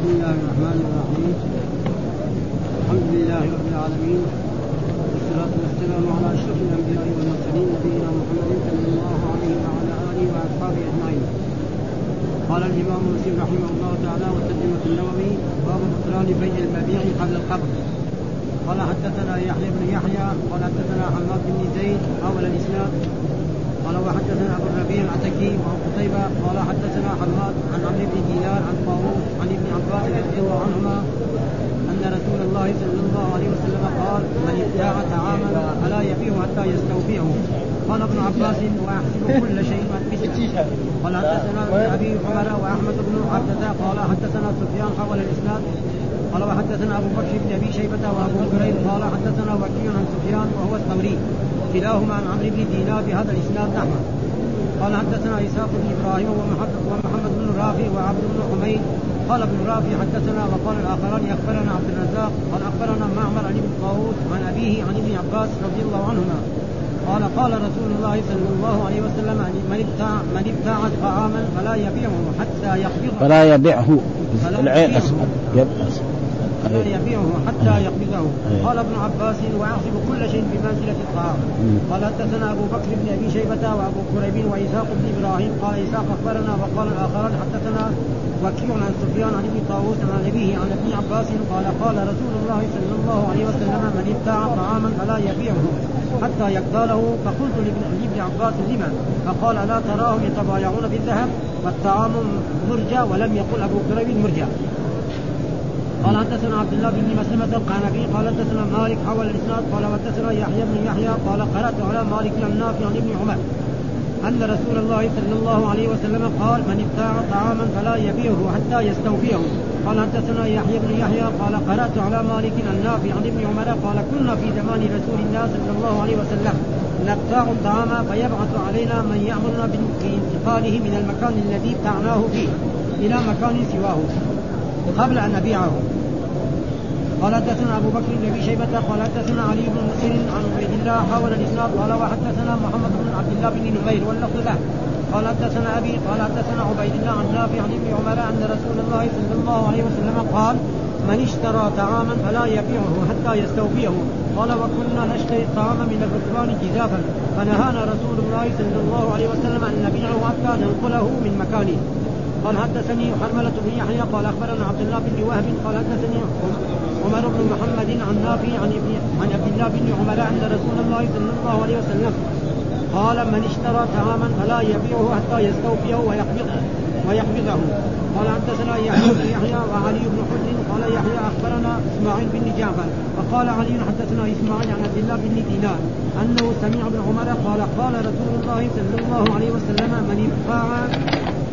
بسم الله الرحمن الرحيم. الحمد لله رب العالمين. والصلاة والسلام على أشرف الأنبياء والمرسلين نبينا محمد صلى الله عليه وعلى آله وأصحابه أجمعين. قال الإمام مسلم رحمه الله تعالى وترجمة النووي باب بطلان بيع المبيع قبل القبض. قال حدثنا يحيى بن يحيى قال حدثنا حماد بن زيد أول الإسلام قال وحدثنا أبو الربيع العتكي وعن قتيبة قال حدثنا حماد عن عمرو بن دينار عن طاووس عن ابن عباس رضي الله عنهما أن رسول الله صلى الله عليه وسلم قال من ابتاع طعاما فلا يبيع حتى يستوفيه. قال ابن عباس وأحسب كل شيء مثله قال حدثنا أبي عمر وأحمد بن عبدة قال حدثنا سفيان حول الإسناد. قال وحدثنا أبو بكر بن أبي شيبة وأبو كريم قال حدثنا وكيع عن سفيان وهو الثوري. كلاهما عن عمرو بن دينار بهذا الإسناد نحو قال حدثنا إسحاق بن إبراهيم ومحمد بن رافع وعبد بن حميد. قال ابن رافع حدثنا وقال الآخران أخبرنا عبد الرزاق قال أخبرنا معمر عن ابن طاووس عن أبيه عن ابن عباس رضي الله عنهما. قال قال رسول الله صلى الله عليه وسلم من ابتاع من ابتاع طعاما فلا يبيعه حتى يقبضه فلا يبيعه. العين أسود. لا يبيعه حتى يقبضه. قال ابن عباس ويحسب كل شيء بمنزلة الطعام. قال حدثنا أبو بكر بن أبي شيبة وأبو كريب وإسحاق بن إبراهيم. قال إسحاق أخبرنا وقال الاخران حدثنا وكيع عن سفيان عن ابن طاووس عن أبيه عن ابن عباس قال قال رسول الله صلى الله عليه وسلم من ابتاع طعاما فلا يبيعه حتى يقبله فقلت لابن عباس لما؟ فقال ألا تراهم يتبايعون بالذهب؟ والطعام مرجى ولم يقل أبو كريب مرجى. قال حدثنا عبد الله بن مسلمة القعنبي قال حدثنا مالك حول الإسناد قال حدثنا يحيى بن يحيى قال قرأت على مالك النافع عن ابن عمر أن رسول الله صلى الله عليه وسلم قال من ابتاع طعاما فلا يبيعه حتى يستوفيه. قال حدثنا يحيى بن يحيى قال قرأت على مالك النافع عن ابن عمر قال كنا في زمان رسول الله صلى الله عليه وسلم نبتاع الطعام فيبعث علينا من يأمرنا بانتقاله من المكان الذي ابتعناه فيه إلى مكان سواه. قبل أن نبيعه قال حدثنا أبو بكر بن أبي شيبة قال حدثنا علي بن مسلم عن عبيد الله حول الإسناد قال وحدثنا محمد بن عبد الله بن نمير واللفظ له. قال حدثنا أبي قال حدثنا عبيد الله عن نافع عن ابن عمر أن رسول الله صلى الله عليه وسلم قال من اشترى طعاما فلا يبيعه حتى يستوفيه قال وكنا نشتري الطعام من الركبان جزافا فنهانا رسول الله صلى الله عليه وسلم أن نبيعه حتى ننقله من مكانه. قال حدثني حرملة بن يحيى قال أخبرنا عبد الله بن وهب قال حدثني عمر بن محمد عن نافع عن ابن عن عبد الله بن عمر أن رسول الله صلى الله عليه وسلم قال من اشترى طعاما فلا يبيعه حتى يستوفيه ويقبضه ويقبضه قال حدثنا يحيى بن يحيى وعلي بن حجر. قال يحيى أخبرنا إسماعيل بن جعفر. وقال علي حدثنا إسماعيل عن عبد الله بن دينار أنه سمع ابن عمر قال قال رسول الله صلى الله عليه وسلم من ابتاع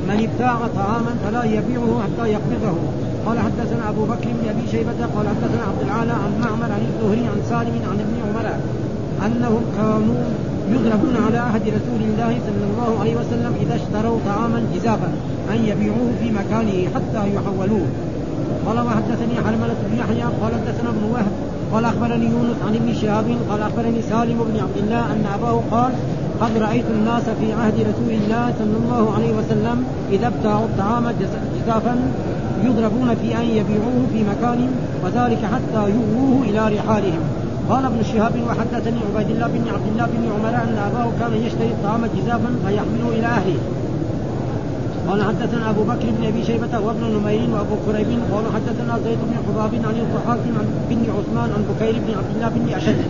من ابتاع طعاما فلا يبيعه حتى يقبضه. قال حدثنا أبو بكر بن أبي شيبة قال حدثنا عبد العالى عن معمر عن الزهري عن سالم عن ابن عمر أنهم كانوا يضربون على عهد رسول الله صلى الله عليه وسلم إذا اشتروا طعاما جزافا أن يبيعوه في مكانه حتى يحولوه. قال وحدثني حرملة بن يحيى قال حدثنا ابن وهب قال أخبرني يونس عن ابن شهاب قال أخبرني سالم بن عبد الله أن أباه قال قد رأيت الناس في عهد رسول الله صلى الله عليه وسلم إذا ابتاعوا الطعام جزافا يضربون في أن يبيعوه في مكان وذلك حتى يؤوه إلى رحالهم. قال ابن شهاب وحدثني عبيد الله بن عبد الله بن عمر أن أباه كان يشتري الطعام جزافا فيحمله إلى أهله. قال حدثنا أبو بكر بن أبي شيبة وابن نمير وأبو كريب قال حدثنا زيد بن حباب عن الضحاك بن عثمان عن بكير بن عبد الله بن أشد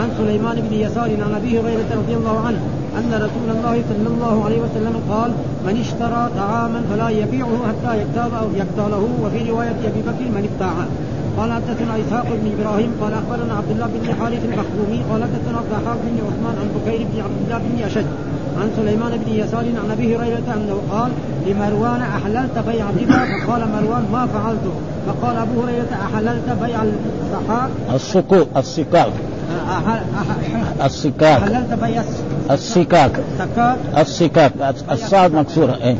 عن سليمان بن يسار عن أبي هريرة رضي الله عنه أن رسول الله صلى الله عليه وسلم قال من اشترى طعاما فلا يبيعه حتى يقتاله يقتاله وفي رواية أبي بكر من ابتاعه قال حدثنا إسحاق بن إبراهيم قال أخبرنا عبد الله بن حارث المخزومي قال حدثنا الضحاك بن عثمان عن بكير بن عبد الله بن الأشج عن سليمان بن يسار عن أبي هريرة أنه قال لمروان أحللت بيع الربا فقال مروان ما فعلته فقال أبو هريرة أحللت بيع الصكاك الصكوك الصكاك. الصكاك. حللت الصكاك. الصكاك. الصكاك الصاد مكسورة. إيه.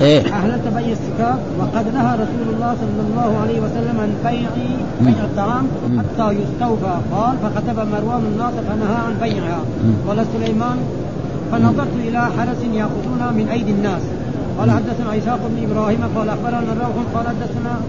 إيه. احللت بيع السكاك وقد نهى رسول الله صلى الله عليه وسلم عن بيع بيع الطعام حتى يستوفى. قال فكتب مروان الناس فنهى عن بيعها. قال سليمان فنظرت إلى حرس يأخذون من أيدي الناس. قال حدثنا اسحاق بن إبراهيم قال أخبرنا الروح قال حدثنا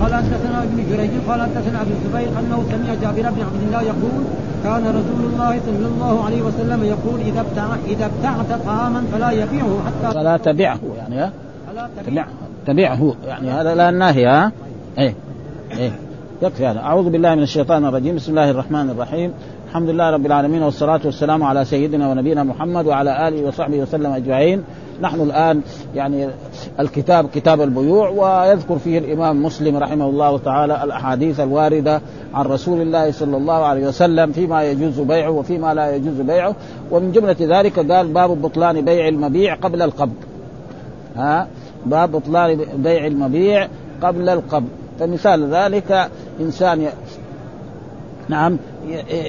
قال حدثنا ابن جريج قال حدثنا ابن الزبير أنه سمع جابر بن عبد الله يقول كان رسول الله صلى الله عليه وسلم يقول إذا ابتع إذا ابتعت طعاما فلا يبيعه حتى فلا تبعه يعني ها؟ فلا تبع تبعه يعني هذا لا ناهي ها؟ إيه إيه يكفي هذا. أعوذ بالله من الشيطان الرجيم. بسم الله الرحمن الرحيم. الحمد لله رب العالمين والصلاة والسلام على سيدنا ونبينا محمد وعلى آله وصحبه وسلم أجمعين. نحن الآن يعني الكتاب كتاب البيوع ويذكر فيه الإمام مسلم رحمه الله تعالى الأحاديث الواردة عن رسول الله صلى الله عليه وسلم فيما يجوز بيعه وفيما لا يجوز بيعه. ومن جملة ذلك قال باب بطلان بيع المبيع قبل القبض. ها؟ باب بطلان بيع المبيع قبل القبض. فمثال ذلك إنسان نعم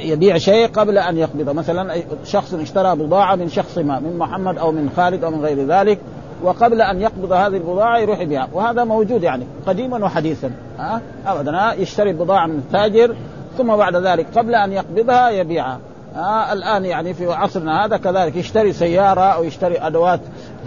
يبيع شيء قبل أن يقبضه مثلا شخص اشترى بضاعة من شخص ما من محمد أو من خالد أو من غير ذلك وقبل أن يقبض هذه البضاعة يروح يبيعها. وهذا موجود يعني قديما وحديثا. ها؟ ابدا. يشتري بضاعة من التاجر ثم بعد ذلك قبل أن يقبضها يبيعها. آه الآن يعني في عصرنا هذا كذلك يشتري سيارة أو يشتري أدوات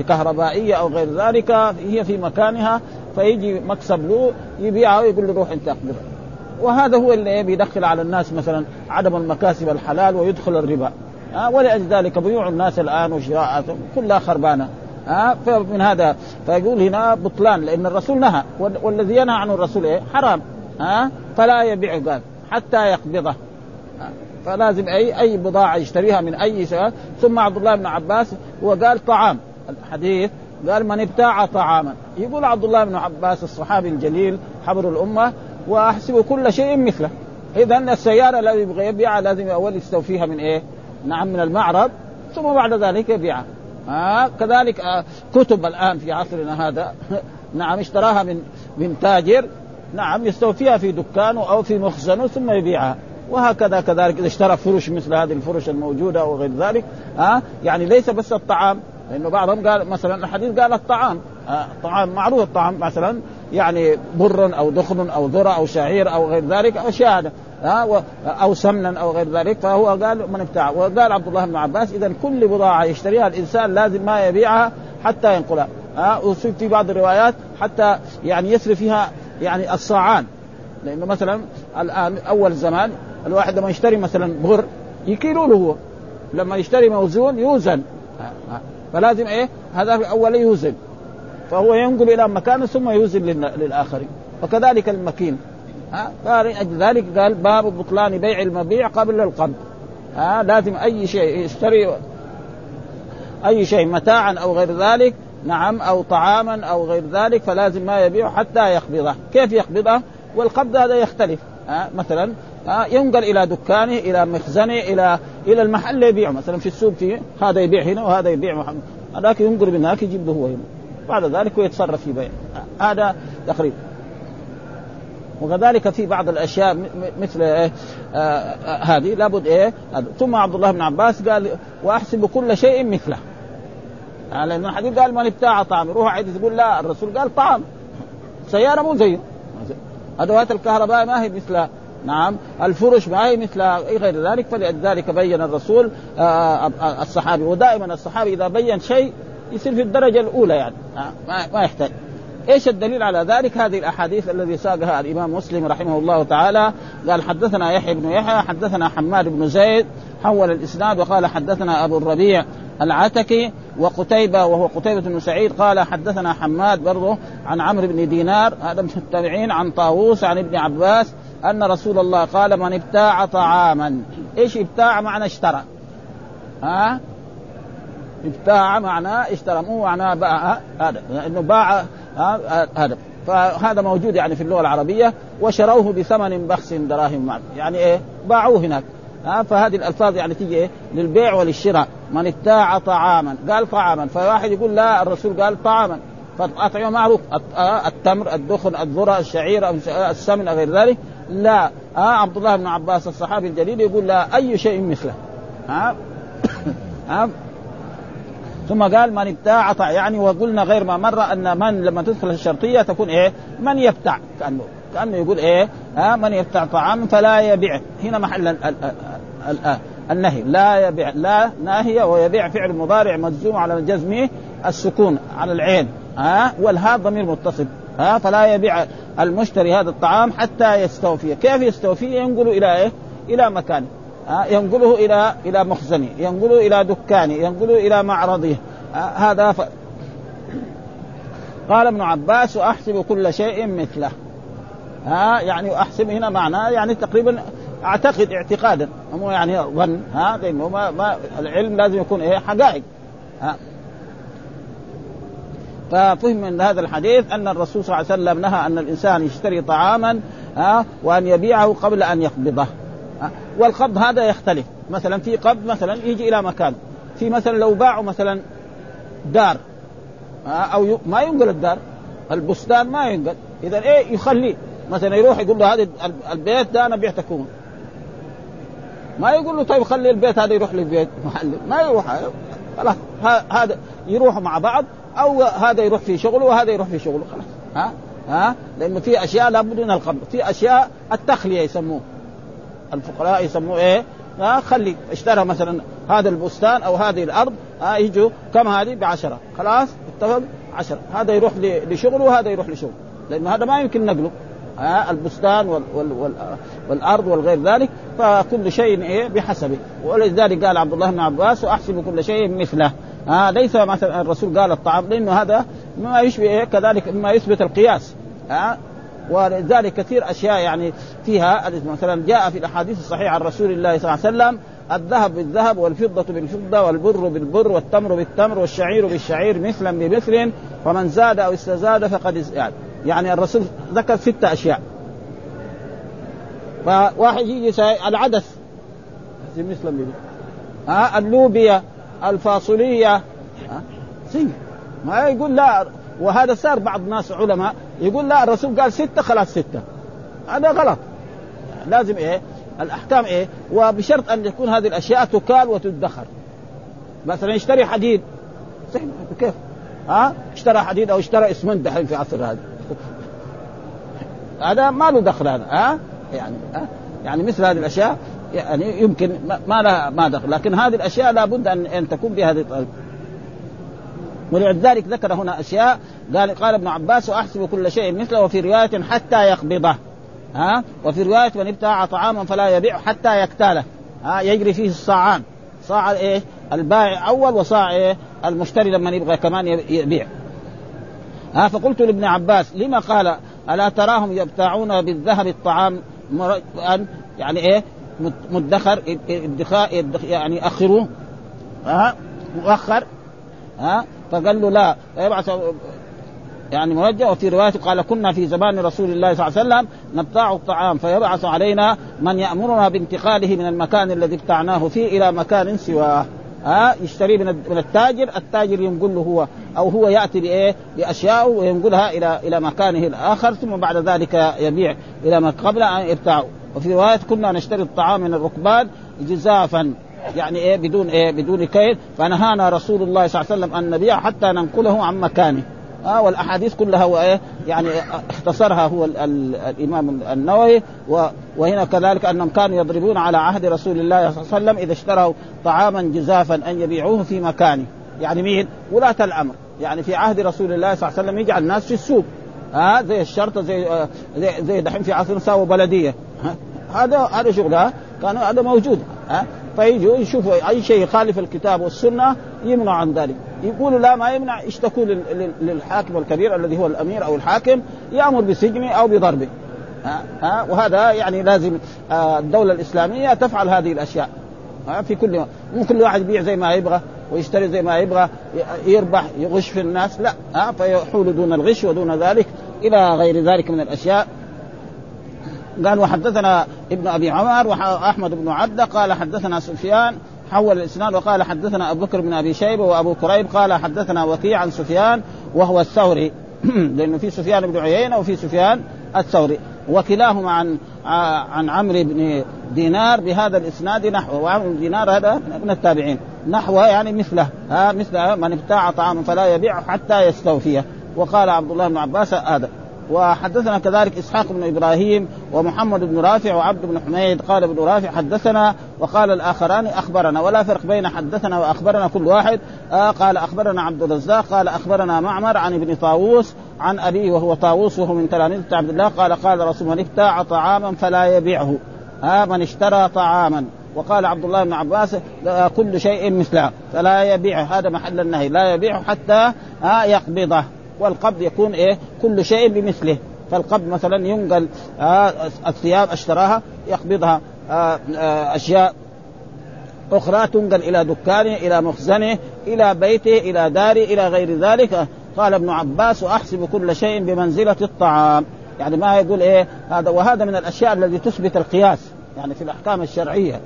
كهربائية أو غير ذلك هي في مكانها فيجي مكسب له يبيعها ويقول له روح أنت اقبضها وهذا هو اللي بيدخل على الناس مثلا عدم المكاسب الحلال ويدخل الربا. آه ولأجل ذلك بيوع الناس الآن وشراءاتهم كلها خربانة. آه فمن هذا فيقول هنا بطلان لأن الرسول نهى. والذي ينهى عنه الرسول إيه؟ حرام. آه فلا يبيع قال حتى يقبضه. آه فلازم أي أي بضاعة يشتريها من أي شيء. ثم عبد الله بن عباس هو قال طعام. الحديث قال من ابتاع طعاما. يقول عبد الله بن عباس الصحابي الجليل حبر الأمة وأحسب كل شيء مثله. اذا السيارة الذي يبغى يبيعها لازم أول يستوفيها من إيه؟ نعم من المعرض ثم بعد ذلك يبيعها. آه كذلك آه كتب الآن في عصرنا هذا نعم اشتراها من من تاجر نعم يستوفيها في دكانه أو في مخزنه ثم يبيعها. وهكذا كذلك إذا اشترى فرش مثل هذه الفرش الموجودة وغير ذلك آه يعني ليس بس الطعام لأنه بعضهم قال مثلا الحديث قال الطعام آه طعام معروف الطعام مثلا يعني بر أو دخن أو ذرة أو شعير أو غير ذلك اشياء هذا ها أو سمنا أو غير ذلك. فهو قال من ابتاع. وقال عبد الله بن عباس اذا كل بضاعة يشتريها الإنسان لازم ما يبيعها حتى ينقلها ها. في بعض الروايات حتى يعني يسري فيها يعني الصاعان. لأنه مثلا الآن أول زمان الواحد لما يشتري مثلا بر يكيلوا له هو. لما يشتري موزون يوزن فلازم إيه؟ هذا أول يوزن. فهو ينقل إلى مكان ثم يوزن للآخرين. وكذلك المكين. ها؟ ذلك قال باب بطلان بيع المبيع قبل القبض. ها؟ لازم أي شيء يشتري أي شيء متاعا أو غير ذلك نعم أو طعاما أو غير ذلك فلازم ما يبيع حتى يقبضه. كيف يقبضه؟ والقبض هذا يختلف. ها؟ مثلا ها؟ ينقل إلى دكانه إلى مخزنه إلى إلى المحل اللي يبيعه. مثلا في السوق في هذا يبيع هنا وهذا يبيع محمد هذاك ينقل من هناك يجيب له هو هنا. بعد ذلك هو يتصرف في بيع. هذا تقريبا وكذلك في بعض الأشياء مثل إيه؟ آه هذه لابد إيه؟ ثم عبد الله بن عباس قال وأحسب كل شيء مثله. يعني لأن الحديث قال من ابتاع طعام يروح عيد يقول لا الرسول قال طعام. سيارة مو زيه أدوات الكهرباء ما هي مثل نعم. الفرش ما هي مثل غير ذلك. فلذلك بين الرسول آه الصحابي. ودائما الصحابي إذا بين شيء يصير في الدرجة الأولى يعني. ما ما يحتاج. إيش الدليل على ذلك؟ هذه الأحاديث الذي ساقها الإمام مسلم رحمه الله تعالى. قال حدثنا يحيى بن يحيى حدثنا حماد بن زيد حول الإسناد وقال حدثنا أبو الربيع العتكي وقتيبة وهو قتيبة بن سعيد قال حدثنا حماد برضه عن عمرو بن دينار هذا من التابعين عن طاووس عن ابن عباس أن رسول الله قال من ابتاع طعاما. إيش ابتاع؟ معنى اشترى. ها؟ ابتاع معناه اشترى مو معناه باع هذا انه باع هذا. فهذا موجود يعني في اللغة العربية وشروه بثمن بخس دراهم معه. يعني إيه؟ باعوه هناك. ها فهذه الألفاظ يعني تيجي إيه؟ للبيع وللشراء. من ابتاع طعاما قال طعاما. فواحد يقول لا الرسول قال طعاما. فالاطعمه معروف. التمر الدخن الذرة الشعير السمن غير ذلك. لا آه عبد الله بن عباس الصحابي الجليل يقول لا أي شيء مثله. ها ها ثم قال من ابتاع يعني وقلنا غير ما مر أن من لما تدخل الشرطية تكون إيه؟ من يبتاع. كانه كأنه يقول إيه؟ ها من يبتاع طعاما فلا يبيع. هنا محل ال ال ال النهي. لا يبيع. لا ناهيه ويبيع فعل مضارع مجزوم على الجزم السكون على العين. ها والهاء ضمير متصل. ها فلا يبيع المشتري هذا الطعام حتى يستوفي. كيف يستوفي؟ ينقل إلى إيه؟ إلى مكانه ينقله إلى إلى مخزنه ينقله إلى دكانه ينقله إلى معرضه. هذا ف... قال ابن عباس واحسب كل شيء مثله. ها يعني أحسب هنا معناه يعني تقريبا أعتقد اعتقادا. مو يعني ظن ها لأنه ما, ما العلم لازم يكون إيه حقائق. ها. ففهم من هذا الحديث أن الرسول صلى الله عليه وسلم نهى أن الإنسان يشتري طعاما ها وأن يبيعه قبل أن يقبضه. والقبض هذا يختلف. مثلا في قبض مثلا يجي إلى مكان. في مثلا لو باعوا مثلا دار أو ما ينقل الدار. البستان ما ينقل. اذا إيه يخليه مثلا يروح يقول له هذا البيت ده أنا بعتكم ما يقول له طيب خلي البيت هذا يروح للبيت. ما يروح. خلاص هذا يروحوا مع بعض أو هذا يروح في شغله وهذا يروح في شغله. خلاص. ها؟ ها؟ لأنه في أشياء لابد من القبض في أشياء التخلية يسموه. الفقراء يسموه إيه؟ ها خلي. اشترى مثلا هذا البستان أو هذه الأرض ها يجوا كم هذه؟ بعشرة. خلاص اتفق؟ عشرة. هذا يروح لشغله وهذا يروح لشغله. لأنه هذا ما يمكن نقله. ها البستان وال وال وال والأرض والغير ذلك. فكل شيء إيه؟ بحسبه. ولذلك قال عبد الله بن عباس واحسب كل شيء مثله. ها ليس مثلا الرسول قال الطعام لأنه هذا ما يشبه إيه؟ كذلك مما يثبت القياس. ها ولذلك كثير أشياء يعني فيها مثلا جاء في الأحاديث الصحيحة عن رسول الله صلى الله عليه وسلم الذهب بالذهب والفضة بالفضة والبر بالبر والتمر بالتمر والشعير بالشعير مثلا بمثل ومن زاد أو استزاد فقد يعني, يعني الرسول ذكر ستة أشياء. فواحد يجي العدس مثلا بمثل. ها اللوبيا الفاصولية ها ما يقول لا وهذا صار بعض الناس علماء يقول لا الرسول قال ستة خلاص ستة. هذا غلط. لازم إيه؟ الأحكام إيه؟ وبشرط أن يكون هذه الأشياء تكال وتدخر. مثلا يشتري حديد. كيف؟ ها؟ اشترى حديد أو اشترى اسمنت دحين في عصر هذا. هذا ما له دخل هذا ها؟ يعني ها؟ يعني مثل هذه الأشياء يعني يمكن ما لها ما دخل. لكن هذه الأشياء لابد ان أن تكون بهذه ولذلك ذكر هنا أشياء. قال قال ابن عباس واحسب كل شيء مثله وفي رواية حتى يقبضه. ها؟ وفي رواية من ابتاع طعاما فلا يبيع حتى يكتاله ها؟ يجري فيه الصاعان. صاع إيه؟ البائع اول وصاع إيه؟ المشتري لما يبغى كمان يبيع. ها؟ فقلت لابن عباس لما قال ألا تراهم يبتاعون بالذهب الطعام يعني إيه؟ مدخر يعني اخروه ها؟ مؤخر. ها؟ فقال له لا يبعث يعني موجه وفي رواية قال كنا في زمان رسول الله صلى الله عليه وسلم نبتاع الطعام فيبعث علينا من يأمرنا بانتقاله من المكان الذي ابتعناه فيه إلى مكان سواه. ها يشتري من من التاجر، التاجر ينقل له هو أو هو يأتي بإيه؟ باشياء وينقلها إلى إلى مكانه الآخر ثم بعد ذلك يبيع إلى ما قبل أن يبتاعه، وفي رواية كنا نشتري الطعام من الركبان جزافا. يعني إيه بدون إيه بدون كيل فنهانا رسول الله صلى الله عليه وسلم أن نبيع حتى ننقله عن مكانه. آه والأحاديث كلها هو إيه يعني اختصرها هو ال ال الإمام النووي. وهنا كذلك أنهم كانوا يضربون على عهد رسول الله صلى الله عليه وسلم إذا اشتروا طعاما جزافا أن يبيعوه في مكانه. يعني مين؟ ولاة الأمر. يعني في عهد رسول الله صلى الله عليه وسلم يجعل الناس في السوق. ها آه زي الشرطة زي آه زي, زي دحين في عصر ساووا بلدية. هذا هذا شغل كان هذا موجود. ها؟ فيجوا يشوفوا أي شيء يخالف الكتاب والسنة يمنع عن ذلك. يقولوا لا ما يمنع يشتكوا للحاكم الكبير الذي هو الأمير أو الحاكم يأمر بسجنه أو بضربه ها وهذا يعني لازم الدولة الإسلامية تفعل هذه الأشياء. في كل مو كل واحد يبيع زي ما يبغى ويشتري زي ما يبغى يربح يغش في الناس لا. ها فيحول دون الغش ودون ذلك إلى غير ذلك من الأشياء. قال وحدثنا ابن أبي عمر واحمد بن عبده قال حدثنا سفيان حول الإسناد وقال حدثنا أبو بكر بن أبي شيبة وأبو كريب قال حدثنا وكيع عن سفيان وهو الثوري. لأنه في سفيان بن عيينة وفي سفيان الثوري. وكلاهما عن عن عمرو بن دينار بهذا الإسناد نحوه وعمرو بن دينار هذا من التابعين. نحوه يعني مثله. ها مثل من ابتاع طعاما فلا يبيع حتى يستوفيه. وقال عبد الله بن عباس هذا. وحدثنا كذلك إسحاق بن إبراهيم ومحمد بن رافع وعبد بن حميد. قال ابن رافع حدثنا وقال الآخران أخبرنا. ولا فرق بين حدثنا وأخبرنا كل واحد. آه قال أخبرنا عبد الرزاق قال أخبرنا معمر عن ابن طاووس عن ابيه وهو طاووس وهو من تلاميذ عبد الله. قال قال رسول من ابتاع طعاما فلا يبيعه. ها من اشترى طعاما. وقال عبد الله بن عباس كل شيء مثله فلا يبيع هذا محل النهي. لا يبيع حتى يقبضه. والقبض يكون إيه؟ كل شيء بمثله. فالقبض مثلا ينقل الثياب أشتراها يقبضها أشياء أخرى تنقل إلى دكانه إلى مخزنه إلى بيته إلى داره إلى غير ذلك. قال ابن عباس واحسب كل شيء بمنزلة الطعام. يعني ما يقول إيه؟ هذا وهذا من الأشياء التي تثبت القياس. يعني في الأحكام الشرعية.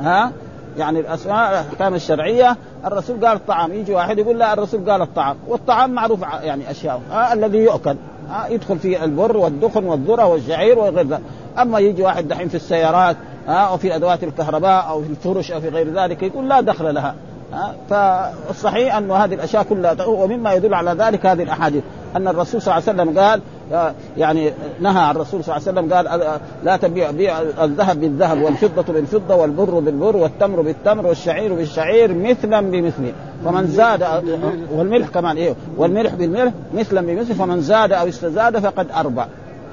ها؟ يعني الأسماء الأحكام الشرعية الرسول قال الطعام. يجي واحد يقول لا الرسول قال الطعام. والطعام معروف يعني أشياء. ها الذي يؤكل. ها يدخل فيه البر والدخن والذرة والشعير وغير ذلك أما يجي واحد دحين في السيارات ها أو في أدوات الكهرباء أو في الفرش أو في غير ذلك يقول لا دخل لها. فالصحيح أن هذه الأشياء كلها ومما يدل على ذلك هذه الأحاديث. أن الرسول صلى الله عليه وسلم قال يعني نهى عن الرسول صلى الله عليه وسلم قال لا تبيع بيع الذهب بالذهب والفضة بالفضة والبر بالبر والتمر بالتمر والشعير بالشعير مثلا بمثل فمن زاد والملح كمان إيه والملح بالملح مثلا بمثل فمن زاد أو استزاد فقد أربع.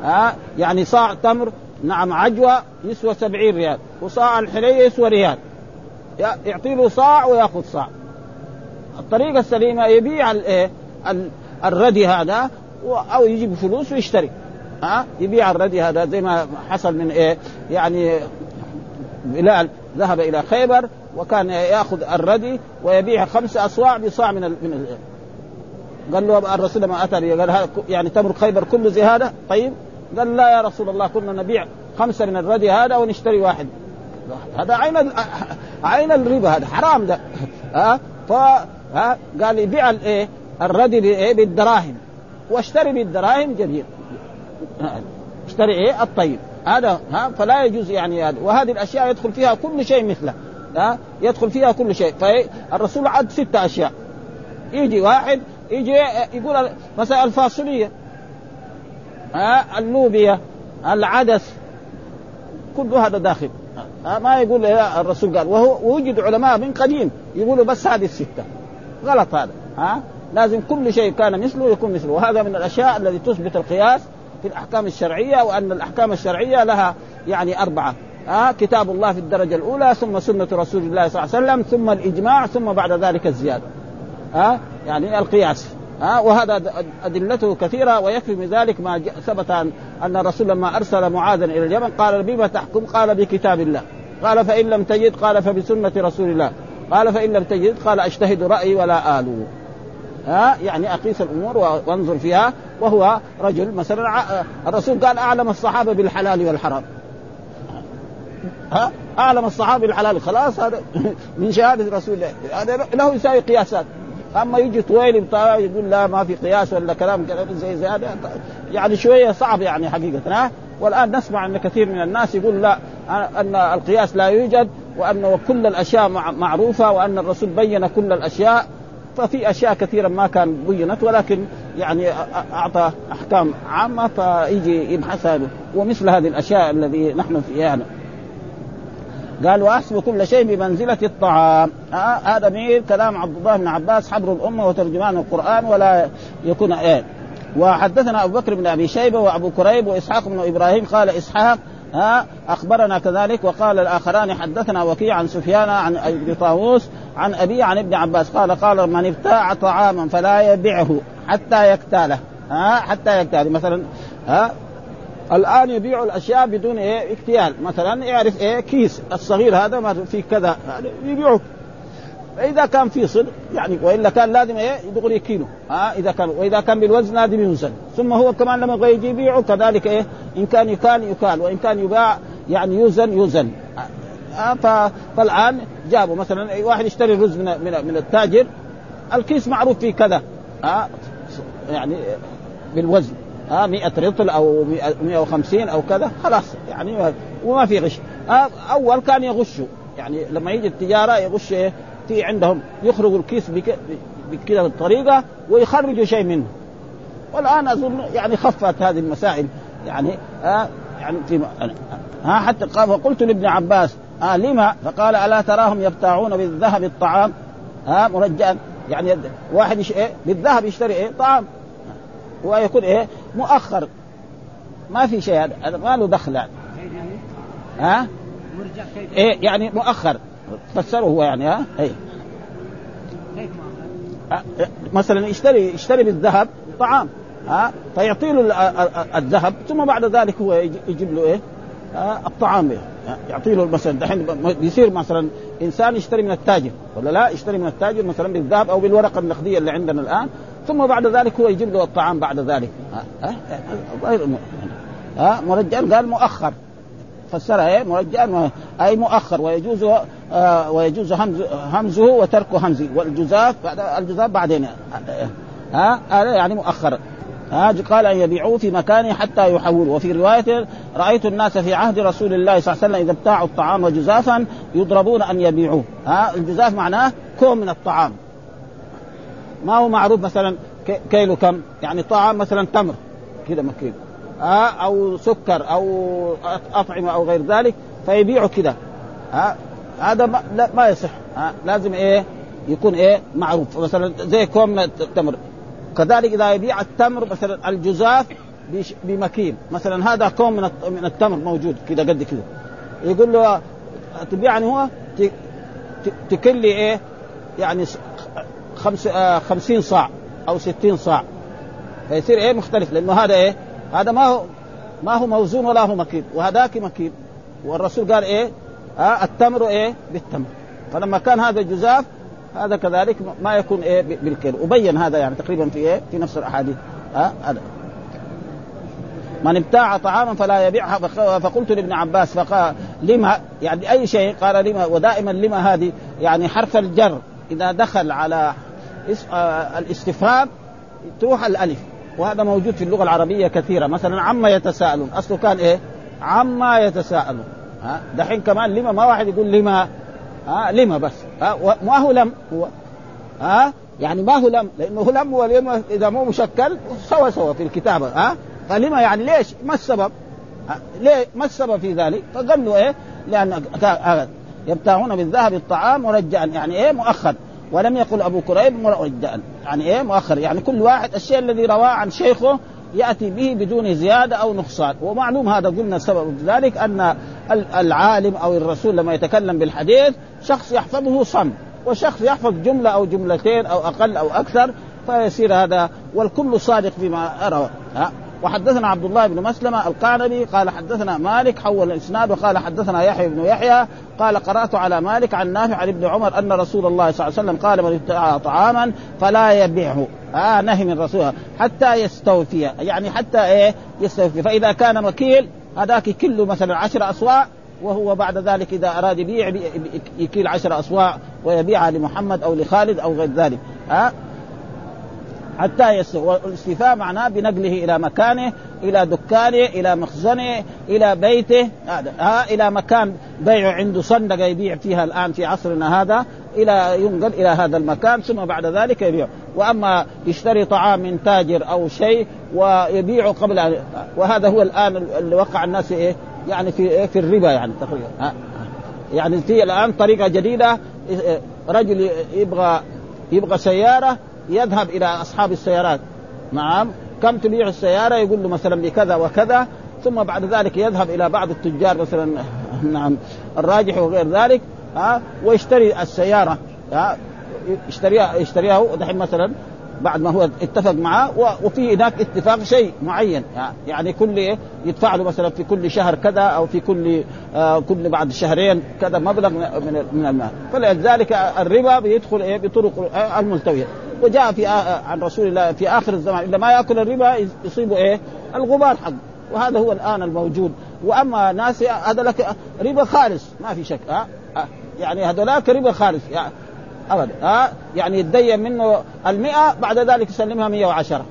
ها يعني صاع تمر نعم عجوة يسوى سبعين ريال وصاع الحلية يسوى ريال. يعطي له صاع ويأخذ صاع. الطريقة السليمة يبيع الايه الردي هذا أو يجيب فلوس ويشتري. ها؟ يبيع الردي هذا زي ما حصل من إيه؟ يعني بلال ذهب إلى خيبر وكان يأخذ الردي ويبيع خمس أصواع بصاع من ال من ال قال له الرسول لما أتى قال يعني تمر خيبر كله زي هذا؟ طيب. قال لا يا رسول الله كنا نبيع خمسه من الردي هذا ونشتري واحد. هذا عين عين الربا هذا حرام ده. ها؟ ف ها؟ قال يبيع الايه الردي بالدراهم. واشتري بالدراهم جديد اشتري إيه؟ الطيب هذا ها فلا يجوز يعني هذا. وهذه الأشياء يدخل فيها كل شيء مثله. ها؟ يدخل فيها كل شيء. فالرسول عد ستة أشياء. يجي واحد يجي يقول مثلا الفاصوليه ها؟ اللوبيا العدس. كل هذا داخل. ما يقول الرسول قال. وهو وجد علماء من قديم يقولوا بس هذه الستة. غلط هذا. ها؟ لازم كل شيء كان مثله يكون مثله. وهذا من الأشياء التي تثبت القياس في الأحكام الشرعية وأن الأحكام الشرعية لها يعني أربعة. آه كتاب الله في الدرجة الأولى ثم سنة رسول الله صلى الله عليه وسلم ثم الإجماع ثم بعد ذلك الزيادة. آه يعني القياس. آه وهذا أدلته كثيرة ويكفي من ذلك ما ثبت أن الرسول لما أرسل معاذا إلى اليمن قال بما تحكم؟ قال بكتاب الله. قال فإن لم تجد قال فبسنة رسول الله. قال فإن لم تجد قال أجتهد رأيي ولا ألو ها يعني أقيس الأمور وانظر فيها وهو رجل مثلا الرسول قال أعلم الصحابة بالحلال والحرام. ها؟ أعلم الصحابة بالحلال خلاص هذا من شهادة رسول الله هذا له يساوي قياسات. أما يجي طويل يقول لا ما في قياس ولا كلام كلام زي زي هذا يعني شوية صعب يعني حقيقة ها؟ والآن نسمع أن كثير من الناس يقول لا أن القياس لا يوجد وان كل الأشياء معروفة وأن الرسول بين كل الأشياء. ففي أشياء كثيرة ما كان بينت ولكن يعني أعطى أحكام عامة فيجي يبحثها ومثل هذه الأشياء الذي نحن فيها. يعني قال وأحسب كل شيء بمنزلة الطعام. آه هذا مين كلام عبد الله بن عباس حبر الأمة وترجمان القرآن ولا يكون إيه. وحدثنا أبو بكر بن أبي شيبة وأبو كريب وإسحاق بن إبراهيم قال إسحاق ها أخبرنا كذلك وقال الآخران حدثنا وكيع عن سفيان عن ابي طاووس عن أبي عن ابن عباس قال قال من ابتاع طعاما فلا يبيعه حتى يكتاله ها حتى يكتاله مثلا ها الآن يبيع الأشياء بدون إيه اكتيال. مثلا يعرف إيه كيس الصغير هذا ما في كذا يبيعه. فإذا كان في صدق يعني وإلا كان لازم إيه؟ دغري كيلو ها؟ إذا كان وإذا كان بالوزن لازم يوزن ثم هو كمان لما يجي يبيعه كذلك إيه؟ إن كان يكال يكال وإن كان يباع يعني يوزن يوزن. فالآن جابوا مثلا واحد يشتري رز من من, التاجر الكيس معروف فيه كذا. ها؟ يعني بالوزن. ها؟ 100 رطل أو 150 أو كذا خلاص. يعني وما في غش. أول كان يغشوا يعني لما يجي التجارة يغش إيه؟ في عندهم يخرجوا الكيس بكذا بالطريقة ويخرجوا شيء منه. والآن أظن يعني خفت هذه المسائل. يعني آه يعني في ها حتى قال وقلت لابن عباس آه لما؟ فقال ألا تراهم يبتاعون بالذهب الطعام؟ ها آه مرجئا يعني واحد يش... إيه؟ بالذهب يشتري إيه طعام. ويكون إيه مؤخر. ما في شيء هذا ما له دخل يعني ها إيه يعني مؤخر. فسره هو يعني ها؟ إيه. مثلا يشتري يشتري بالذهب طعام ها؟ فيعطي له الذهب ثم بعد ذلك هو يجيب له إيه؟ الطعام يعطي له مثلا دحين بيصير مثلا إنسان يشتري من التاجر ولا لا؟ يشتري من التاجر مثلا بالذهب أو بالورقة النقدية اللي عندنا الآن ثم بعد ذلك هو يجيب له الطعام بعد ذلك ها؟ ها؟ ها؟ مرجع قال مؤخر. فسرها إيه مرجع أي مؤخر ويجوز آه ويجوز همز همزه وترك همزه والجزاف الجزاف بعدين ها هذا يعني مؤخر. ها قال أن يبيعوه في مكانه حتى يحولوا. وفي رواية رأيت الناس في عهد رسول الله صلى الله عليه وسلم إذا ابتاعوا الطعام جزافا يضربون أن يبيعوه. ها الجزاف معناه كوم من الطعام. ما هو معروف مثلا كيلو كم؟ يعني طعام مثلا تمر. كذا مكيل. ها أو سكر أو أطعمة أو غير ذلك فيبيعوا كذا ها هذا ما, لا ما يصح. ها لازم إيه يكون إيه معروف. مثلا زي كوم التمر كذلك إذا يبيع التمر مثلا الجزاف بمكيل. مثلا هذا كوم من من التمر موجود كذا قد كذا يقول له تبيعني هو؟ تكيل لي إيه يعني خمس آه خمسين صاع أو ستين صاع. فيصير إيه مختلف لأنه هذا إيه هذا ما هو ما هو موزون ولا هو مكيل وهذاك مكيل والرسول قال إيه؟ آه التمر إيه؟ بالتمر. فلما كان هذا جزاف هذا كذلك ما يكون إيه؟ بالكيل. وبين هذا يعني تقريبا في إيه؟ في نفس الأحاديث. ها هذا. من ابتاع طعاما فلا يبيعها فقلت لابن عباس فقال لما يعني أي شيء؟ قال لما ودائما لما هذه؟ يعني حرف الجر. إذا دخل على الاستفهام تروح الألف. وهذا موجود في اللغة العربية كثيرة. مثلا عما يتساءلون. أصله كان إيه؟ عما يتساءلون. ها؟ دحين كمان لما ما واحد يقول لما ها؟ لما بس. ها؟ ما هو لم هو ها؟ يعني ما هو لم لأنه لم ولم إذا مو مشكل سوا سوا في الكتابة. ها؟ فلما يعني ليش؟ ما السبب؟ ليه؟ ما السبب في ذلك؟ فقال له إيه؟ لأن يبتاعون بالذهب الطعام مرجعا. يعني إيه؟ مؤخر ولم يقل أبو كريب مرجعا يعني إيه؟ مؤخر. يعني كل واحد الشيء الذي رواه عن شيخه يأتي به بدون زيادة أو نقصان. ومعلوم هذا قلنا سبب ذلك أن العالم أو الرسول لما يتكلم بالحديث شخص يحفظه صم. وشخص يحفظ جملة أو جملتين أو أقل أو أكثر فيصير هذا والكل صادق فيما روى. وحدثنا عبد الله بن مسلمة القعنبي قال حدثنا مالك حول الإسناد وقال حدثنا يحيى بن يحيى قال قرأت على مالك عن نافع عن ابن عمر أن رسول الله صلى الله عليه وسلم قال من ابتاع طعاما فلا يبيعه. آه نهي من رسوله حتى يستوفي. يعني حتى إيه؟ يستوفي. فإذا كان مكيل هذاك كله مثلا عشر أصواع وهو بعد ذلك إذا أراد يبيع يكيل عشر أصواع ويبيعها لمحمد أو لخالد أو غير ذلك. آه حتى يستوي والاستيفاء معناه بنقله إلى مكانه إلى دكانه إلى مخزنه إلى بيته. ها إلى مكان بيع عنده صندقه يبيع فيها الآن في عصرنا هذا إلى ينقل إلى هذا المكان ثم بعد ذلك يبيع. وأما يشتري طعام من تاجر أو شيء ويبيعه قبل وهذا هو الآن اللي وقع الناس إيه؟ يعني في إيه؟ في الربا يعني تقريبا. يعني في الآن طريقة جديدة رجل يبغى يبغى سيارة يذهب إلى أصحاب السيارات. نعم. كم تبيع السيارة؟ يقول له مثلا بكذا وكذا. ثم بعد ذلك يذهب إلى بعض التجار مثلا نعم الراجح وغير ذلك ها ويشتري السيارة ها يشتريها يشتريها مثلا بعد ما هو اتفق معاه وفي هناك اتفاق شيء معين. يعني كل يدفع له مثلا في كل شهر كذا أو في كل آه كل بعد شهرين كذا مبلغ من من المال. فلذلك الربا بيدخل إيه بطرق الملتويه وجاء في عن رسول الله في آخر الزمان اذا ما يأكل الربا يصيبه إيه الغبار حق. وهذا هو الآن الموجود. وأما ناس هذا لك ربا خالص ما في شك. ها يعني هذولاك ربا خالص. يعني ابدا. ها؟ يعني يتدين منه المئة بعد ذلك يسلمها 110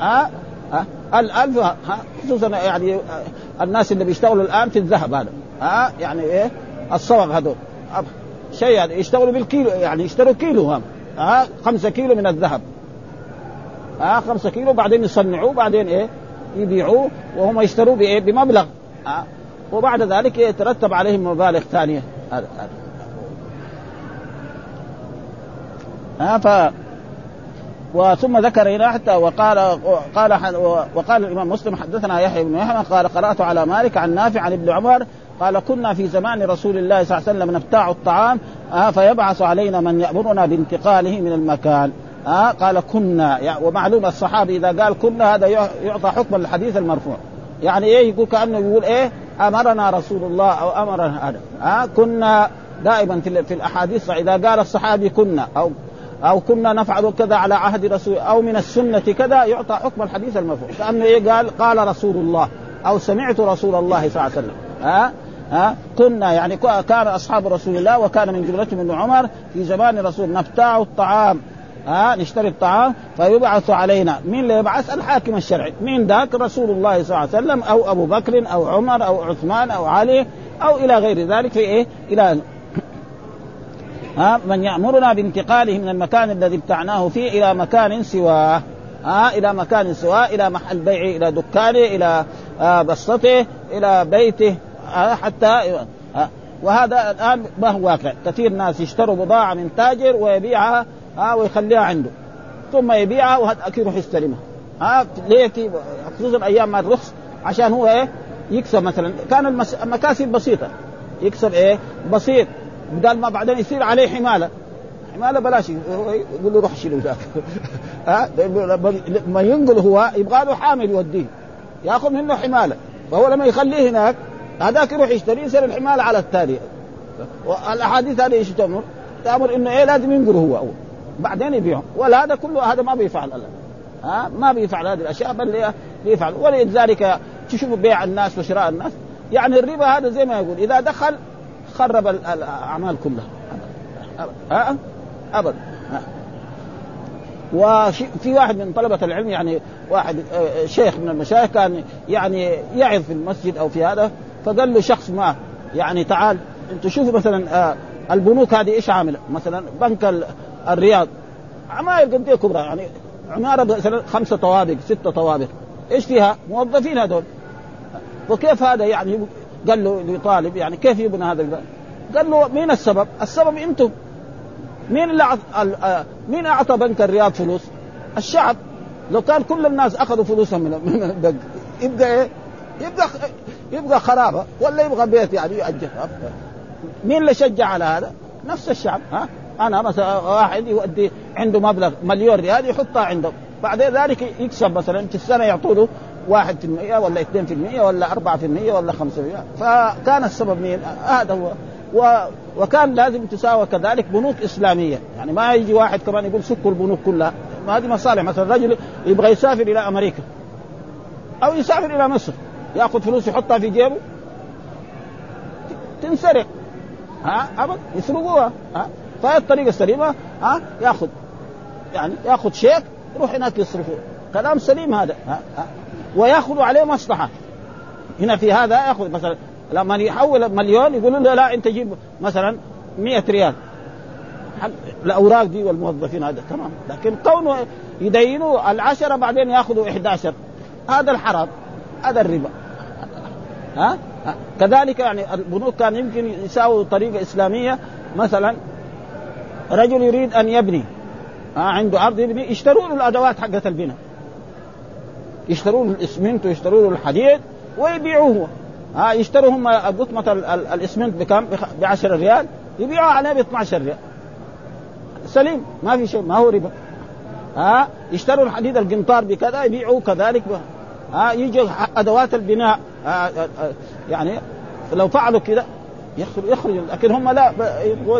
ها؟ ها؟ الألف ها؟ خصوصا يعني الناس اللي بيشتغلوا الآن في الذهب هذا. ها؟ يعني إيه؟ الصوغ هذول. شيء يعني يشتغلوا بالكيلو يعني يشتروا كيلو هم. ها؟ خمسة كيلو من الذهب. آه خمسة كيلو بعدين يصنعوه بعدين إيه؟ يبيعوه وهم يشتروه بإيه؟ بمبلغ. آه وبعد ذلك يترتب عليهم مبالغ ثانية. هذا. آه ف وثم ذكر هنا حتى وقال قال وقال الإمام مسلم حدثنا يحيى بن يحيى قال قرأت على مالك عن نافع عن ابن عمر قال كنا في زمان رسول الله صلى الله عليه وسلم نبتاع الطعام آه فيبعث علينا من يأمرنا بانتقاله من المكان آه قال كنا يعني ومعلوم الصحابي إذا قال كنا هذا يعطى حكم الحديث المرفوع يعني إيه يقول كأنه يقول إيه أمرنا رسول الله أو أمرنا هذا آه كنا دائما في الأحاديث إذا قال الصحابي كنا أو أو كنا نفعل كذا على عهد رسول أو من السنة كذا يعطى حكم الحديث المرفوع كانه إيه قال؟ قال رسول الله. أو سمعت رسول الله صلى الله عليه وسلم. ها؟ ها؟ كنا يعني كان أصحاب رسول الله وكان من جملتهم ابن عمر في زمان رسول نبتاع الطعام. ها؟ نشتري الطعام. فيبعث علينا. مين اللي يبعث؟ الحاكم الشرعي. مين ذاك؟ رسول الله صلى الله عليه وسلم أو أبو بكر أو عمر أو عثمان أو علي أو إلى غير ذلك. في إيه؟ إلى ها من يأمرنا بانتقاله من المكان الذي ابتعناه فيه إلى مكان سواه ها إلى مكان سواه إلى محل بيعه إلى دكانه إلى آه بسطته إلى بيته حتى وهذا الآن ما هو واقع. كثير ناس يشتروا بضاعة من تاجر ويبيعها ها ويخليها عنده. ثم يبيعها وهذا يروح يستلمها. ها ليه خصوصا أيام ما الرخص عشان هو إيه؟ يكسب مثلا. كان المكاسب بسيطة. يكسب إيه؟ بسيط. بدل ما بعدين يصير عليه حماله. حماله بلاش يقول له روح شيله ذاك ها؟ لما ينقل هو يبغى له حامل يوديه. ياخذ منه حماله. فهو لما يخليه هناك هذاك يروح يشتري يصير الحماله على التالي. والأحاديث هذه إيش تأمر؟ تأمر إنه إيه لازم ينقل هو أول. بعدين يبيعهم ولا هذا كله هذا ما بيفعل الله ها؟ ما بيفعل هذه الأشياء بل بيفعل. ولذلك تشوفوا بيع الناس وشراء الناس. يعني الربا هذا زي ما يقول إذا دخل خرب الأعمال كلها. ها؟ ابدا. وفي واحد من طلبة العلم يعني واحد شيخ من المشايخ كان يعني يعظ في المسجد أو في هذا فقال له شخص ما يعني تعال أنتم شوفوا مثلا البنوك هذه إيش عاملة؟ مثلا بنك الرياض. عماير قد كبرى يعني عمارة مثلا خمسة طوابق ستة طوابق. إيش فيها؟ موظفين هذول. وكيف هذا يعني قال له لطالب يعني كيف يبنى هذا البنك؟ قال له مين السبب؟ السبب أنتم مين اللي أعط... مين أعطى بنك الرياض فلوس؟ الشعب لو كان كل الناس أخذوا فلوسهم من من البنك يبقى إيه؟ يبقى يبقى خرابة ولا يبغى بيت يعني يؤجر مين اللي شجع على هذا؟ نفس الشعب ها؟ أنا مثلا واحد يؤدي عنده مبلغ مليون ريال يحطها عنده بعد ذلك يكسب مثلا في السنة يعطوا له 1% ولا 2% ولا 4% ولا 5% فكان السبب مين؟ هذا هو. و... وكان لازم تساوى كذلك بنوك إسلامية. يعني ما يجي واحد كمان يقول سكوا البنوك كلها. ما هذه مصالح. مثلا رجل يبغى يسافر إلى أمريكا. أو يسافر إلى مصر. يأخذ فلوس يحطها في جيبه. تنسرق. ها؟ أبد. يسرقوها. ها؟ فهي الطريقة السليمة. ها؟ يأخذ. يعني يأخذ شيك يروح هناك يصرفه. كلام سليم هذا. ها؟ ها؟ وياخذ عليه مصلحة. هنا في هذا ياخذ مثلا لما يحول مليون يقولوا له لا انت جيب مثلا 100 ريال. الأوراق دي والموظفين هذا تمام. لكن كونه يدينوا العشرة بعدين ياخذوا 11 هذا الحرام. هذا الربا. ها؟ كذلك يعني البنوك كان يمكن يساووا طريقة إسلامية. مثلا رجل يريد أن يبني ها عنده أرض يبني يشتروا له الأدوات حقت البناء. يشتروا له الاسمنت ويشتروا له الحديد ويبيعوه. ها يشتروا هم قطمة الاسمنت بكم؟ ب 10 ريال. يبيعوها عليه ب 12 ريال. سليم ما في شيء ما هو ربا. ها يشتروا الحديد القنطار بكذا يبيعوه كذلك. ها يجي أدوات البناء. ها يعني لو فعلوا كذا يخرج يخرج. لكن هم لا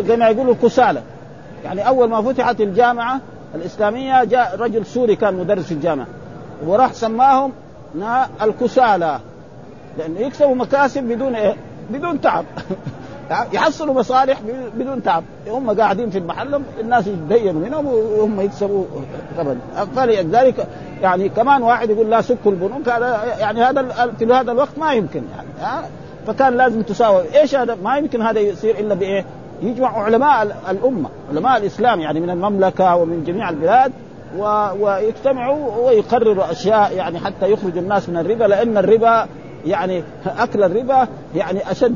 زي ما يقولوا كسالى. يعني أول ما فتحت الجامعة الإسلامية جاء رجل سوري كان مدرس في الجامعة. وراح سماهم الكسالى. لأنه يكسبوا مكاسب بدون إيه؟ بدون تعب. يحصلوا مصالح بدون تعب. هم قاعدين في المحل الناس يتدينوا منهم وهم يكسبوا فلذلك يعني كمان واحد يقول لا سكوا البنوك هذا يعني هذا في هذا الوقت ما يمكن. يعني فكان لازم تساوي. إيش هذا؟ ما يمكن هذا يصير إلا بإيه؟ يجمع علماء الأمة علماء الإسلام يعني من المملكة ومن جميع البلاد. و... ويجتمعوا ويقرروا أشياء يعني حتى يخرجوا الناس من الربا لأن الربا يعني أكل الربا يعني أشد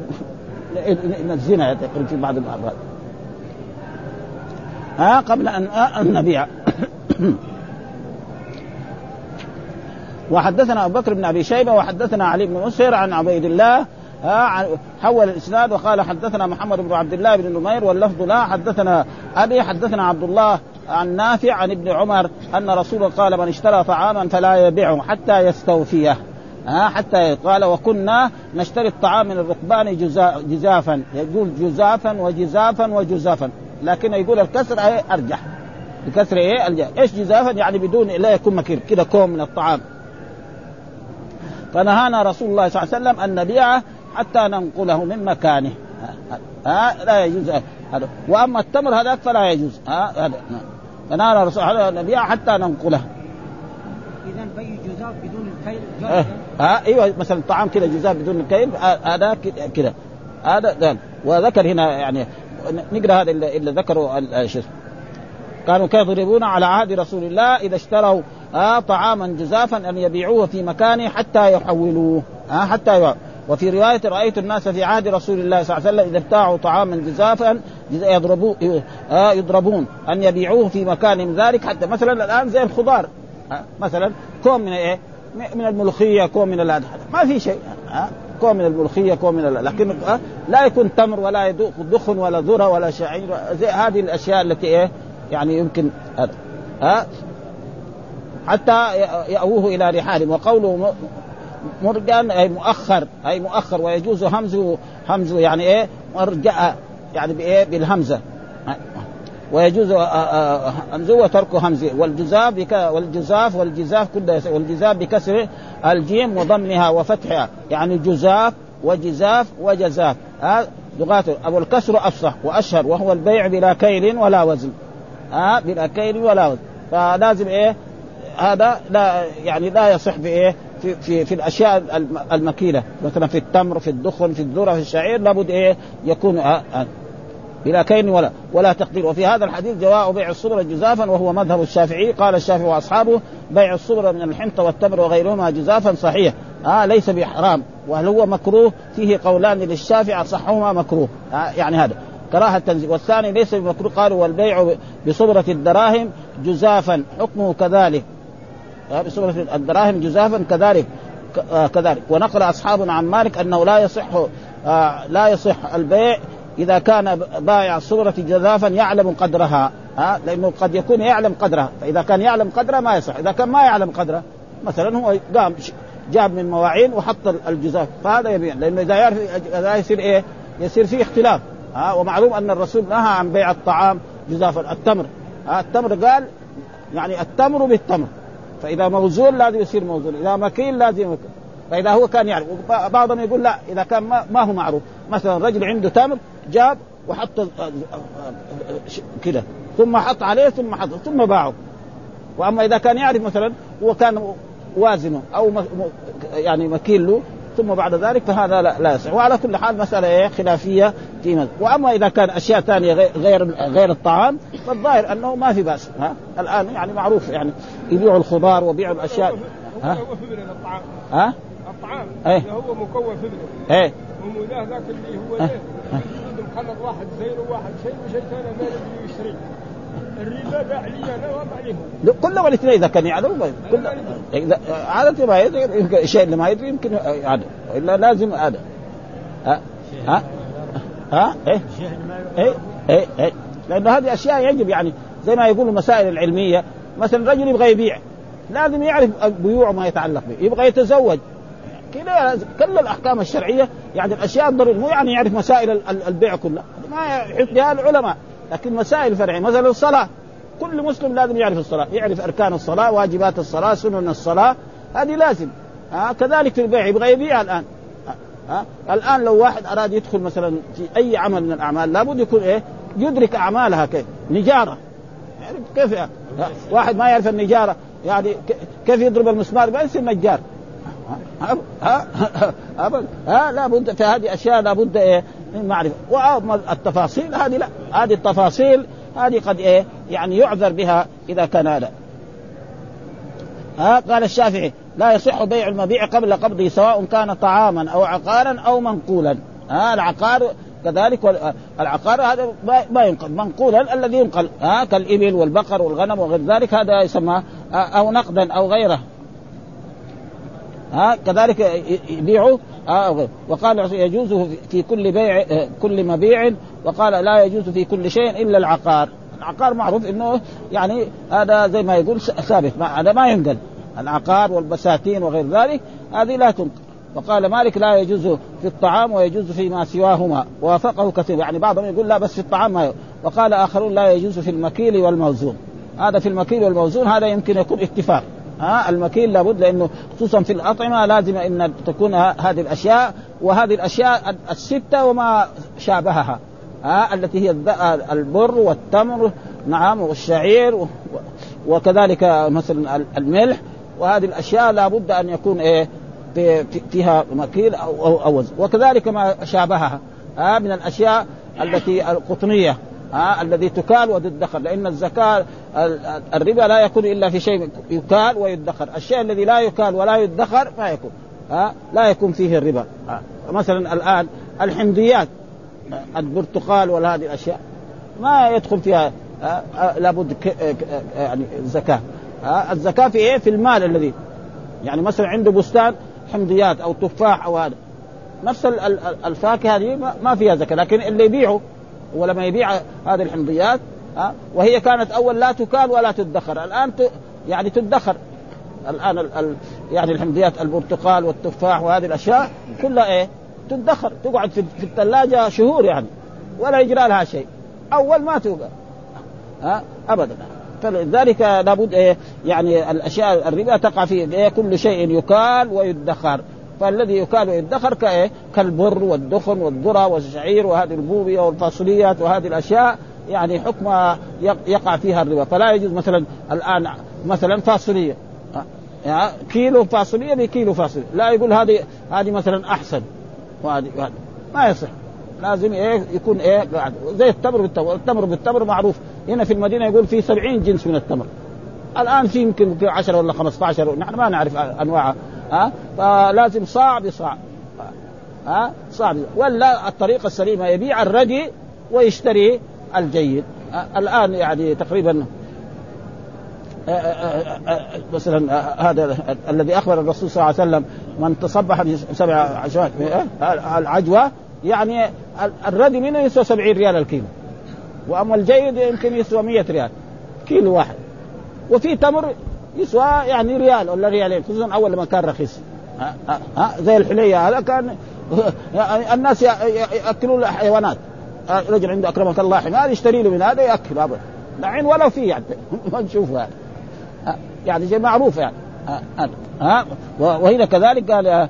من الزنا يقول في بعض الأمراض ها قبل أن أن نبيع. وحدثنا أبو بكر بن أبي شيبة وحدثنا علي بن مسهر عن عبيد الله حول الإسناد وقال حدثنا محمد بن عبد الله بن نمير واللفظ لا حدثنا أبي حدثنا عبد الله عن نافع عن ابن عمر أن رسول قال من اشترى طعاما فلا يبيعه حتى يستوفيه. ها حتى قال وكنا نشتري الطعام من الركبان جزافا. يقول جزافا وجزافا وجزافا. لكن يقول الكسر أرجح. بكسر إيه؟ إيش جزافا؟ يعني بدون لا يكون مكير. كذا كوم من الطعام. فنهانا رسول الله صلى الله عليه وسلم أن نبيعه حتى ننقله من مكانه. ها لا يجوز. هذا. وأما التمر هذاك فلا يجوز. ها هذا. فنهانا رسول الله نبيعه حتى ننقله. اذا بي جزاف بدون الكيل ها آه إيوه مثلا طعام كذا جزاف بدون الكيل هذا كذا هذا وذكر هنا يعني نقرأ هذا اللي ذكره شو كانوا يضربون على عهد رسول الله إذا اشتروا آه طعاما جزافا أن يبيعوه في مكانه حتى يحولوه. آه حتى يحولوه. وفي رواية رأيت الناس في عهد رسول الله صلى الله عليه وسلم إذا ابتاعوا طعاما جزافا يضربوا آه يضربون أن يبيعوه في مكان ذلك. حتى مثلا الآن زي الخضار آه مثلا كوم من إيه؟ من الملوخية كوم من هذا ما في شيء آه كوم من الملوخية كوم من لكن لا يكون تمر ولا يدخن دخن ولا ذرة ولا شعير. زي هذه الأشياء التي إيه؟ يعني يمكن ها حتى يأووه إلى رحالهم وقوله مرجان أي مؤخر أي مؤخر ويجوز همزه همزه يعني إيه؟ مرجع يعني بإيه؟ بالهمزة. ويجوز همزه وترك همزه. والجزاف والجزاف والجزاف كله والجزاف بكسر الجيم وضمها وفتحها. يعني جزاف وجزاف وجزاف. هذا لغاته أبو الكسر أفصح وأشهر وهو البيع بلا كيل ولا وزن. ها؟ بلا كيل ولا وزن. فلازم إيه؟ هذا لا يعني لا يصح في إيه في في, في الأشياء المكيلة. مثلا في التمر في الدخن في الذرة في الشعير لابد إيه؟ يكون آه آه بلا كين ولا ولا تقدير. وفي هذا الحديث جواء بيع الصبر جزافا وهو مذهب الشافعي. قال الشافعي وأصحابه بيع الصبر من الحنطه والتمر وغيرهما جزافا صحيح. آه ليس بحرام وهل هو مكروه؟ فيه قولان للشافعي أصحهما مكروه. آه يعني هذا. كراهة التنزيل. والثاني ليس بمكروه. قالوا والبيع بصبرة الدراهم جزافا. حكمه كذلك. بصبرة الدراهم جزافا كذلك كذلك. ونقل اصحابنا عن مالك أنه لا يصح آه لا يصح البيع إذا كان بائع الصبرة جزافا يعلم قدرها ها؟ لأنه قد يكون يعلم قدرها. فإذا كان يعلم قدرها ما يصح إذا كان ما يعلم قدرها مثلا هو قام جاب من مواعين وحط الجزاف فهذا يبيع. لأنه إذا يعرف إذا يصير إيه؟ يصير فيه اختلاف ها؟ ومعلوم أن الرسول نهى عن بيع الطعام جزافا التمر ها؟ التمر قال يعني التمر بالتمر. فإذا موزون لازم يصير موزون إذا مكيل لازم يمكن فإذا هو كان يعرف بعضهم يقول لا إذا كان ما, هو معروف. مثلا رجل عنده تمر جاب وحط كده ثم حط عليه ثم حط ثم باعه. وأما إذا كان يعرف مثلا هو كان وازنه أو يعني مكيل له ثم بعد ذلك فهذا لا, لا يصح. وعلى كل حال مسألة إيه؟ خلافية. في مز... وأما إذا كان أشياء ثانية غير غير الطعام فالظاهر أنه ما في بأس. ها؟ الآن يعني معروف يعني. يبيعوا الخضار ويبيعوا الأشياء. ها؟ الطعام. ها؟ الطعام. إيه. هو مكون فبرة إيه. ومولاه ذاك اللي هو إيه. مخلط واحد زين وواحد شيء وشيء ثاني ما يدري يشتري الربا باع لي. أنا وما عليهم كلهم الاثنين إذا كان يعلم كل إذا عادة ما يدري الشيء اللي ما يدري يمكن هذا إلا لازم هذا ها؟ ها؟ ها؟ إيه؟ إيه؟ إيه؟ إيه؟ لأنه هذه أشياء يجب يعني زي ما يقولوا المسائل العلمية. مثلا رجل يبغى يبيع لازم يعرف بيوع ما يتعلق به يبغى يتزوج. كذا كل الأحكام الشرعية يعني الأشياء الضرورية مو يعني يعرف مسائل البيع كلها. ما يحط بها العلماء. لكن مسائل فرعيه مثلا الصلاه كل مسلم لازم يعرف الصلاه يعرف اركان الصلاه واجبات الصلاه سنن الصلاه هذه لازم ها كذلك في البيع يبغى يبيع الان ها الان لو واحد اراد يدخل مثلا في اي عمل من الاعمال لابد يكون إيه يدرك اعمالها كيف نجاره يعني كيف يعني؟ واحد ما يعرف النجاره يعني كيف يضرب المسمار ما يصير نجار ها ها ابدا ها لابد في هذه اشياء لابد إيه من معرفة. واما التفاصيل هذه لا. هذه التفاصيل هذه قد إيه؟ يعني يعذر بها إذا كان هذا. ها قال الشافعي لا يصح بيع المبيع قبل قبضه سواء كان طعاما أو عقارا أو منقولا. ها العقار كذلك العقار هذا ما ينقل. منقولا الذي ينقل. ها كالإبل والبقر والغنم وغير ذلك هذا يسمى أو نقدا أو غيره. ها كذلك يبيعوا وقال يجوز في كل بيع كل مبيع وقال لا يجوز في كل شيء إلا العقار. العقار معروف إنه يعني هذا زي ما يقول ثابت هذا ما ينقل. العقار والبساتين وغير ذلك هذه لا تنقل. وقال مالك لا يجوز في الطعام ويجوز فيما سواهما. وافقه كثير. يعني بعضهم يقول لا بس في الطعام ما وقال آخرون لا يجوز في المكيل والموزون. هذا في المكيل والموزون هذا يمكن يكون اتفاق. ها المكيل لابد لأنه خصوصا في الأطعمة لازم إن تكون هذه الأشياء وهذه الأشياء الستة وما شابهها ها التي هي البر والتمر نعم والشعير وكذلك مثلا الملح وهذه الأشياء لابد أن يكون إيه فيها مكيل أو وزن. وكذلك ما شابهها ها من الأشياء التي القطنية. ها الذي تكال وتدخر لأن الزكاة الربا لا يكون إلا في شيء يكال ويدخر، الشيء الذي لا يكال ولا يدخر ما يكون ها لا يكون فيه الربا. مثلا الآن الحمضيات البرتقال ولا هذه الأشياء ما يدخل فيها لابد يعني زكاة. الزكاة في إيه؟ في المال الذي يعني مثلا عنده بستان حمضيات أو تفاح أو هذا نفس الفاكهة هذه ما فيها زكاة لكن اللي يبيعه ولما يبيع هذه الحمضيات ها؟ وهي كانت أول لا تكال ولا تدخر. الآن ت... يعني تدخر. الآن ال... ال... يعني الحمضيات البرتقال والتفاح وهذه الأشياء كلها إيه؟ تدخر تقعد في, في الثلاجة شهور يعني ولا يجرى لها شيء. أول ما توقع ها؟ ابدا. فلذلك لابد إيه؟ يعني الأشياء الربا تقع في إيه؟ كل شيء يكال ويدخر. فالذي يكال ويدخر كايه كالبر والدخن والذرة والشعير وهذه البوبية والفاصوليات وهذه الأشياء يعني حكم يقع فيها الربا. فلا يجوز مثلا الآن مثلا فاصولية. يعني كيلو فاصولية بكيلو فاصولية. لا يقول هذه هذه مثلا أحسن. وهذه ما يصح. لازم إيه؟ يكون إيه؟ زي التمر بالتمر. التمر بالتمر معروف. هنا في المدينة يقول في 70 جنس من التمر. الآن في يمكن في 10 ولا 15 نحن ما نعرف انواعها ها؟ فلازم صاع بصاع ها صاع ولا الطريقة السليمة يبيع الردي ويشتري الجيد. الآن يعني تقريبا مثلا هذا الذي أخبر الرسول صلى الله عليه وسلم من تصبح بسبع عشرات العجوة يعني الردي منه يسوى 70 ريال الكيلو. وأما الجيد يمكن يسوى 100 ريال كيلو واحد. وفي تمر يسوى يعني ريال ولا ريالين؟ خصوصا أول لما كان رخيص. ها, ها, ها زي الحلية هذا كان الناس يأكلون الحيوانات. رجل عنده أكرمك الله حمار يشتري له من هذا يأكل ابدا الحين ولا في يعني ما نشوف يعني. يعني شيء معروف يعني. ها وهنا كذلك قال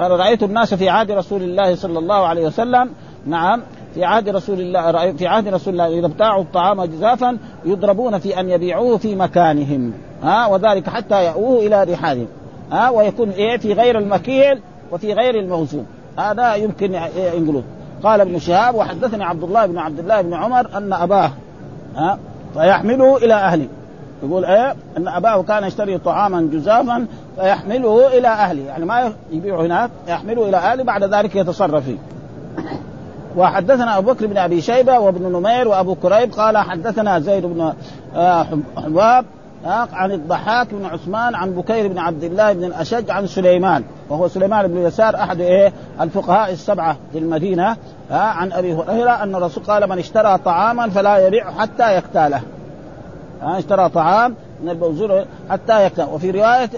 قال رأيت الناس في عهد رسول الله صلى الله عليه وسلم نعم في عهد رسول الله في عهد رسول الله إذا ابتاعوا الطعام جزافا يضربون في أن يبيعوه في مكانهم. ها وذلك حتى يأووه إلى رحالهم. ها ويكون إيه في غير المكيل وفي غير الموزون. هذا يمكن ينقلوه قال ابن شهاب وحدثني عبد الله بن عبد الله بن عمر أن أباه ها فيحمله إلى أهله. يقول إيه أن أباه كان يشتري طعاما جزافا فيحمله إلى أهله. يعني ما يبيعه هناك يحمله إلى أهله بعد ذلك يتصرف فيه. وحدثنا أبو بكر بن أبي شيبة وابن نمير وأبو كريب قال حدثنا زيد بن آه، حباب آه، عن الضحاك بن عثمان عن بكير بن عبد الله بن الأشج عن سليمان وهو سليمان بن يسار أحد إيه الفقهاء السبعة في المدينة آه، عن أبي هريرة أن الرسول قال من اشترى طعاما فلا يبيع حتى يكتاله اشترى طعام من البوزور حتى يكتاله وفي رواية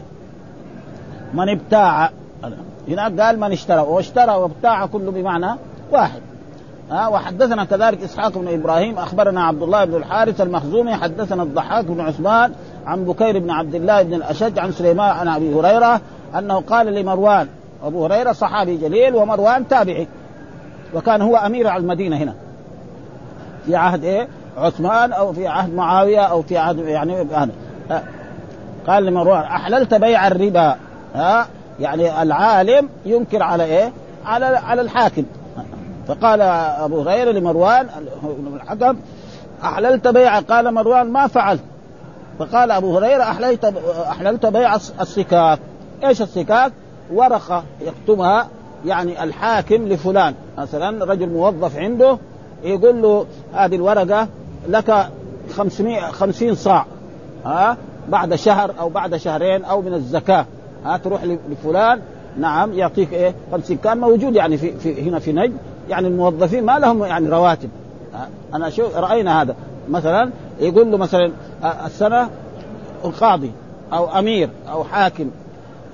من ابتاع هناك قال من اشترى واشترى وابتاع كله بمعنى واحد. ها وحدثنا كذلك إسحاق بن إبراهيم أخبرنا عبد الله بن الحارث المخزومي حدثنا الضحاك بن عثمان عن بكير بن عبد الله بن الأشج عن سليمان عن أبي هريرة أنه قال لمروان أبو هريرة صحابي جليل ومروان تابعي وكان هو أمير على المدينة هنا. في عهد إيه؟ عثمان أو في عهد معاوية أو في عهد يعني قال لمروان أحللت بيع الربا؟ ها يعني العالم ينكر على إيه؟ على على الحاكم. فقال أبو هريرة لمروان الحكم أحللت بيع قال مروان ما فعلت. فقال أبو هريرة أحللت أحللت بيع الصكاك إيش الصكاك؟ ورقة يكتبها يعني الحاكم لفلان. مثلا رجل موظف عنده يقول له هذه الورقة لك 500 50 صاع. ها؟ بعد شهر أو بعد شهرين أو من الزكاة. ها؟ تروح لفلان نعم يعطيك إيه؟ 50 كان موجود يعني في, في هنا في نجد. يعني الموظفين ما لهم يعني رواتب. أنا شو رأينا هذا. مثلا يقول له مثلا السنة القاضي أو أمير أو حاكم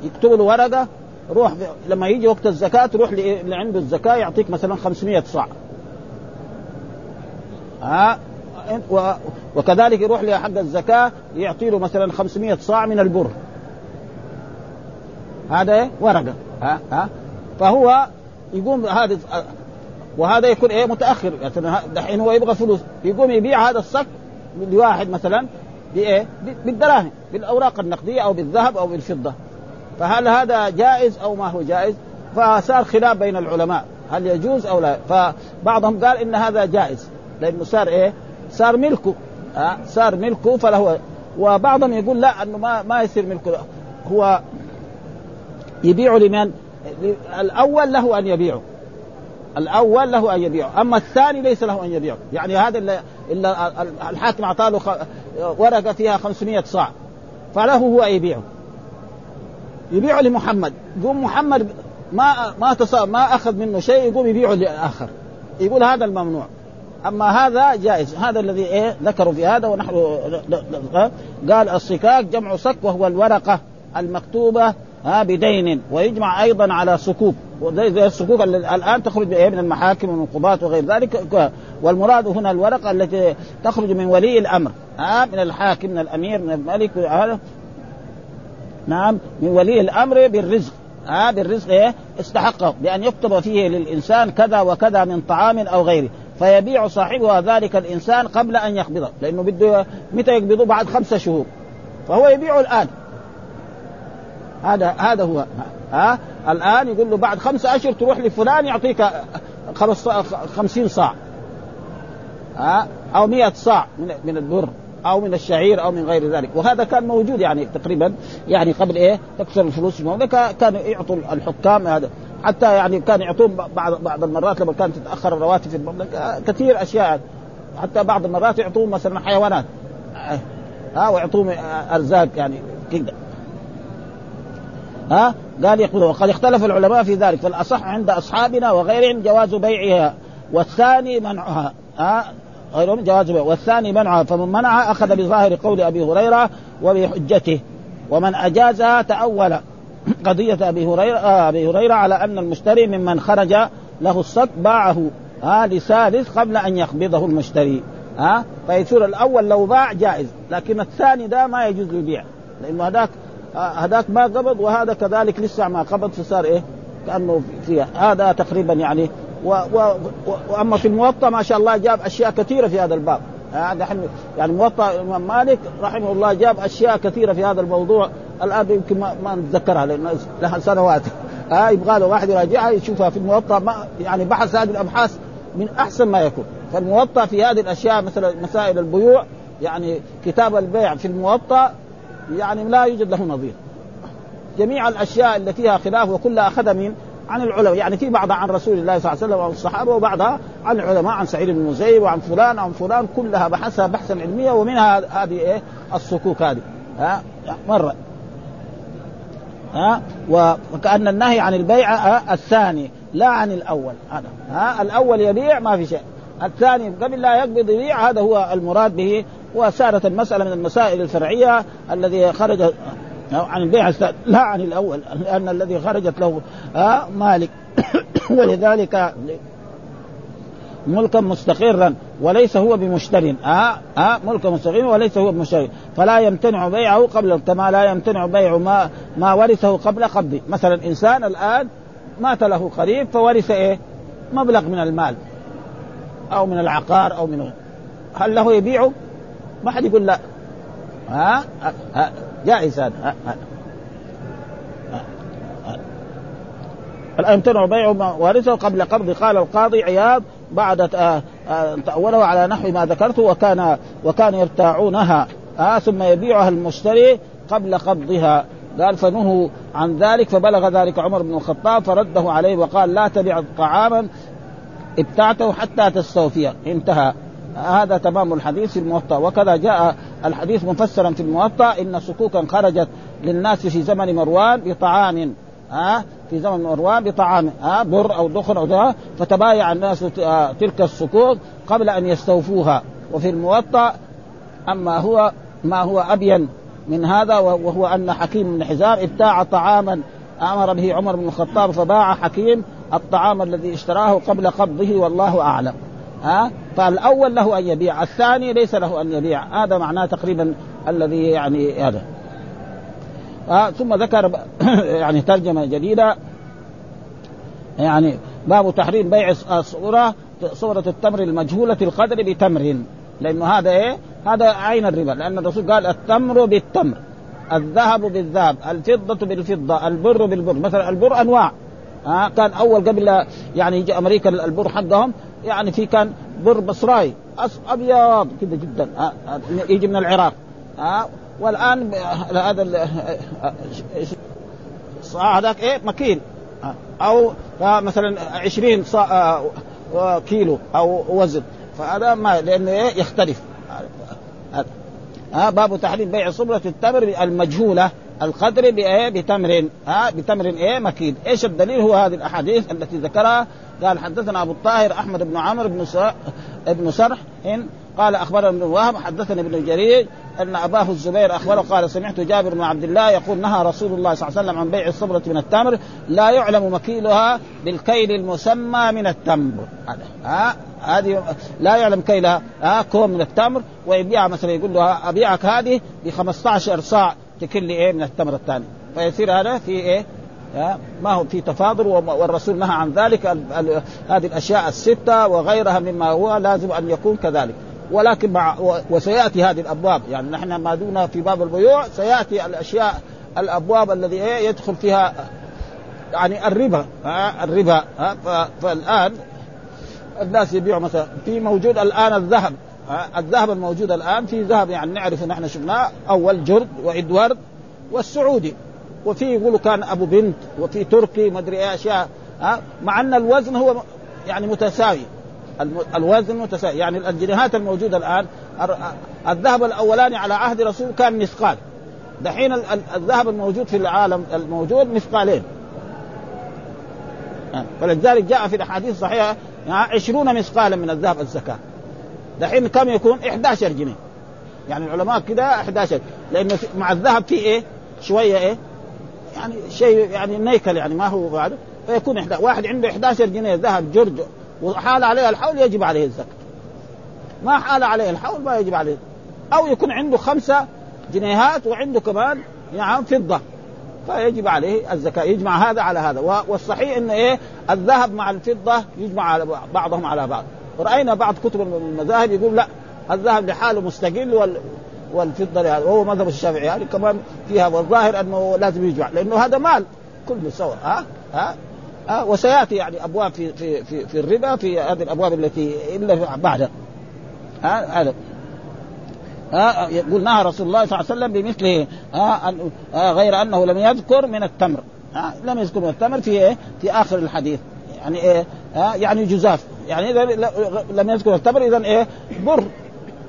يكتب له ورقة روح لما يجي وقت الزكاة تروح اللي عنده الزكاة يعطيك مثلا 500 صاع. ها وكذلك يروح لحق الزكاة يعطي له مثلا 500 صاع من البر. هذا ورقة. ها ها فهو يقوم هذا وهذا يكون إيه متأخر مثلا دحين هو يبغى فلوس يقوم يبيع هذا الصك لواحد مثلا بإيه؟ بالدراهم بالأوراق النقدية أو بالذهب أو بالفضة فهل هذا جائز أو ما هو جائز؟ فصار خلاف بين العلماء هل يجوز أو لا؟ فبعضهم قال إن هذا جائز لأنه صار إيه؟ صار ملكه أه؟ صار ملكه فله وبعضهم يقول لا إنه ما ما يصير ملكه هو يبيع لمن؟ الأول له أن يبيعه الأول له أن يبيعه أما الثاني ليس له أن يبيعه. يعني هذا اللي, اللي الحاكم أعطاه له ورقة فيها 500 صاع فله هو يبيعه. يبيعه لمحمد. يقوم محمد ما ما ما أخذ منه شيء يقوم يبيعه لآخر. يقول هذا الممنوع. أما هذا جائز. هذا الذي إيه ذكروا في هذا ونحن قال الصكاك جمع صك وهو الورقة المكتوبة ها بدين ويجمع أيضا على صكوك وزي زي الصكوك الآن تخرج من المحاكم ومن القضاة وغير ذلك. والمراد هنا الورقة التي تخرج من ولي الأمر. ها من الحاكم من الأمير من الملك هذا. نعم من ولي الأمر بالرزق. ها بالرزق إيه؟ استحقه. بأن يكتب فيه للإنسان كذا وكذا من طعام أو غيره. فيبيع صاحبها ذلك الإنسان قبل أن يقبضه. لأنه بده متى يقبضه؟ بعد خمسة شهور. فهو يبيعه الآن. هذا هذا هو. ها؟ الآن يقول له بعد خمسة أشهر تروح لفلان يعطيك خمسين صاع. ها؟ أو مئة صاع من من البر أو من الشعير أو من غير ذلك. وهذا كان موجود يعني تقريبا يعني قبل إيه؟ تكثر الفلوس المملكه كانوا يعطوا الحكام هذا. حتى يعني كان يعطون بعض بعض المرات لما كانت تتأخر الرواتب في المملكة كثير أشياء. حتى بعض المرات يعطون مثلا حيوانات. ها؟ ويعطوهم أرزاق يعني كذا ها؟ قال يقول وقد اختلف العلماء في ذلك فالأصح عند أصحابنا وغيرهم جواز بيعها والثاني منعها ها؟ غيرهم جواز بيعها والثاني منعها فمن منعها أخذ بظاهر قول أبي هريرة وبحجته ومن أجازها تأول قضية أبي هريرة آه أبي هريرة على أن المشتري ممن خرج له الصك باعه ها؟ لثالث قبل أن يقبضه المشتري ها؟ فيصير الأول لو باع جائز لكن الثاني ده ما يجوز البيع لأنه هذاك هذاك ما قبض وهذا كذلك لسه ما قبض فصار إيه؟ كأنه فيها. هذا تقريبا يعني و و و وأما في الموطأ ما شاء الله جاب أشياء كثيرة في هذا الباب. هذا آه يعني موطأ الإمام مالك رحمه الله جاب أشياء كثيرة في هذا الموضوع. الآن يمكن ما, ما نتذكرها لأن لها سنوات. آه يبغى له واحد يراجعها يشوفها في الموطأ. ما يعني بحث هذه الأبحاث من أحسن ما يكون. فالموطأ في هذه الأشياء مثلا مسائل البيوع يعني كتاب البيع في الموطأ يعني لا يوجد له نظير. جميع الأشياء التي فيها خلاف وكلها أخذ من عن العلماء يعني في بعضها عن رسول الله صلى الله عليه وسلم وعن الصحابة وبعضها عن العلماء عن سعيد بن المسيب وعن فلان وعن فلان كلها بحثها بحثا علميا ومنها هذه إيه؟ الصكوك هذه. ها؟ مرة. ها؟ وكأن النهي عن البيع الثاني لا عن الأول. هذا. ها؟ الأول يبيع ما في شيء. الثاني قبل لا يقبض يبيع هذا هو المراد به وصارت المسألة من المسائل الفرعية الذي خرج عن البيع لا عن الأول لأن الذي خرجت له آه مالك. ولذلك ملكا مستقرا وليس هو بمشتر آه آه ملكا مستقرا وليس هو بمشتر. فلا يمتنع بيعه قبل كما لا يمتنع بيع ما ما ورثه قبل قبضه مثلا إنسان الآن مات له قريب فورث إيه؟ مبلغ من المال أو من العقار أو من هل له يبيعه؟ ما حد يقول لا. ها, ها؟ جائز هذا فلا يمتنع بيع وارثه قبل قبض. قال القاضي عياض بعد تأوله على نحو ما ذكرته وكان وكانوا يبتاعونها آه ثم يبيعها المشتري قبل قبضها. قال فنهوا عن ذلك. فبلغ ذلك عمر بن الخطاب فرده عليه وقال لا تبع طعاما ابتعته حتى تستوفيه انتهى. هذا تمام الحديث في الموطأ. وكذا جاء الحديث مفسرا في الموطأ إن سكوكا خرجت للناس في زمن مروان بطعام ها؟ في زمن مروان بطعام ها؟ بر أو دخن أو ده فتبايع الناس آه، تلك الصكوك قبل أن يستوفوها. وفي الموطأ أما هو ما هو أبين من هذا وهو أن حكيم بن حزام ابتاع طعاما أمر به عمر بن الخطاب فباع حكيم الطعام الذي اشتراه قبل قبضه والله أعلم. ها؟ فالأول له أن يبيع الثاني ليس له أن يبيع. هذا معناه تقريبا الذي يعني هذا. آه ثم ذكر يعني ترجمة جديدة. يعني باب تحريم بيع الصورة صورة التمر المجهولة القدر بتمر. لأنه هذا إيه؟ هذا عين الربا. لأن الرسول قال التمر بالتمر الذهب بالذهب الفضة بالفضة البر بالبر. مثلا البر أنواع. آه كان أول قبل يعني يجي أمريكا البر حقهم يعني في كان بر بصراي أبيض كذا جدا آه يجي من العراق آه والآن هذا الصاع هذاك إيه؟ مكيل أو مثلا 20 كيلو أو وزن فهذا ما لأنه إيه؟ يختلف. ها باب تحريم بيع صبرة التمر المجهولة القدر بإيه؟ بتمر ها بتمر إيه؟ مكيل إيش الدليل؟ هو هذه الأحاديث التي ذكرها قال حدثنا أبو الطاهر أحمد بن عمرو بن ابن سرح إن قال أخبرنا ابن وهب حدثنا ابن جرير أن أباه الزبير أخبره قال سمعت جابر بن عبد الله يقول نهى رسول الله صلى الله عليه وسلم عن بيع الصبرة من التمر لا يعلم مكيلها بالكيل المسمى من التمر. ها هذه لا يعلم كيلها ها كوم من التمر ويبيعها مثلا يقول له أبيعك هذه ب 15 صاع تكل إيه من التمر الثاني. فيصير هذا في إيه؟ ما هو في تفاضل والرسول نهى عن ذلك هذه الأشياء الستة وغيرها مما هو لازم أن يكون كذلك. ولكن مع وسيأتي هذه الأبواب. يعني نحن ما دون في باب البيوع سيأتي الأشياء الأبواب الذي يدخل فيها يعني الربا الربا فالآن الناس يبيعوا مثلا. في موجود الآن الذهب الذهب الموجود الآن في ذهب يعني نعرف نحن شفناه أول جرد وادوارد والسعودي. وفي يقولوا كان أبو بنت وفي تركي ما أدري إيه اشياء ها مع أن الوزن هو يعني متساوي. الوزن متساوي. يعني الجنيهات الموجودة الآن الذهب الأولاني على عهد رسول كان مثقال. دحين الذهب الموجود في العالم الموجود مثقالين. فلذلك جاء في الأحاديث الصحيحة يعني عشرون مثقالا من الذهب الزكاة. دحين كم يكون؟ 11 جنيه. يعني العلماء كده 11 لأنه مع الذهب في إيه؟ شوية إيه؟ يعني شيء يعني نيكل يعني ما هو بعد. فيكون واحد عنده 11 جنيه ذهب جرج وحال عليه الحول يجب عليه الزكاة. ما حال عليه الحول ما يجب عليه. أو يكون عنده خمسة جنيهات وعنده كمان نعم فضة فيجب عليه الزكاة. يجمع هذا على هذا. والصحيح انه إيه؟ الذهب مع الفضة يجمع على بعضهم على بعض. ورأينا بعض كتب المذاهب يقول لا الذهب لحاله مستقل وال والفضة لهذا وهو مذهب الشافعي. يعني كمان فيها والظاهر أنه لازم يجمع لأنه هذا مال كله سوا ها؟ ها؟ آه وسيأتي يعني أبواب في في في, في الربا في هذه الأبواب التي إلا بعدها هذا. آه آه يقول نهى رسول الله صلى الله عليه وسلم بمثله آه غير أنه لم يذكر من التمر. آه لم يذكر من التمر في إيه؟ في آخر الحديث. يعني إيه؟ آه يعني جزاف. يعني إذا لم يذكر التمر اذا إيه؟ بر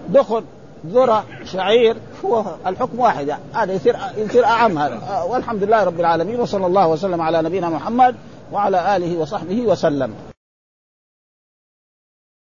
دخن. ذرة شعير هو الحكم واحد يعني. هذا يصير يصير أعم هذا. والحمد لله رب العالمين وصلى الله وسلم على نبينا محمد وعلى آله وصحبه وسلم.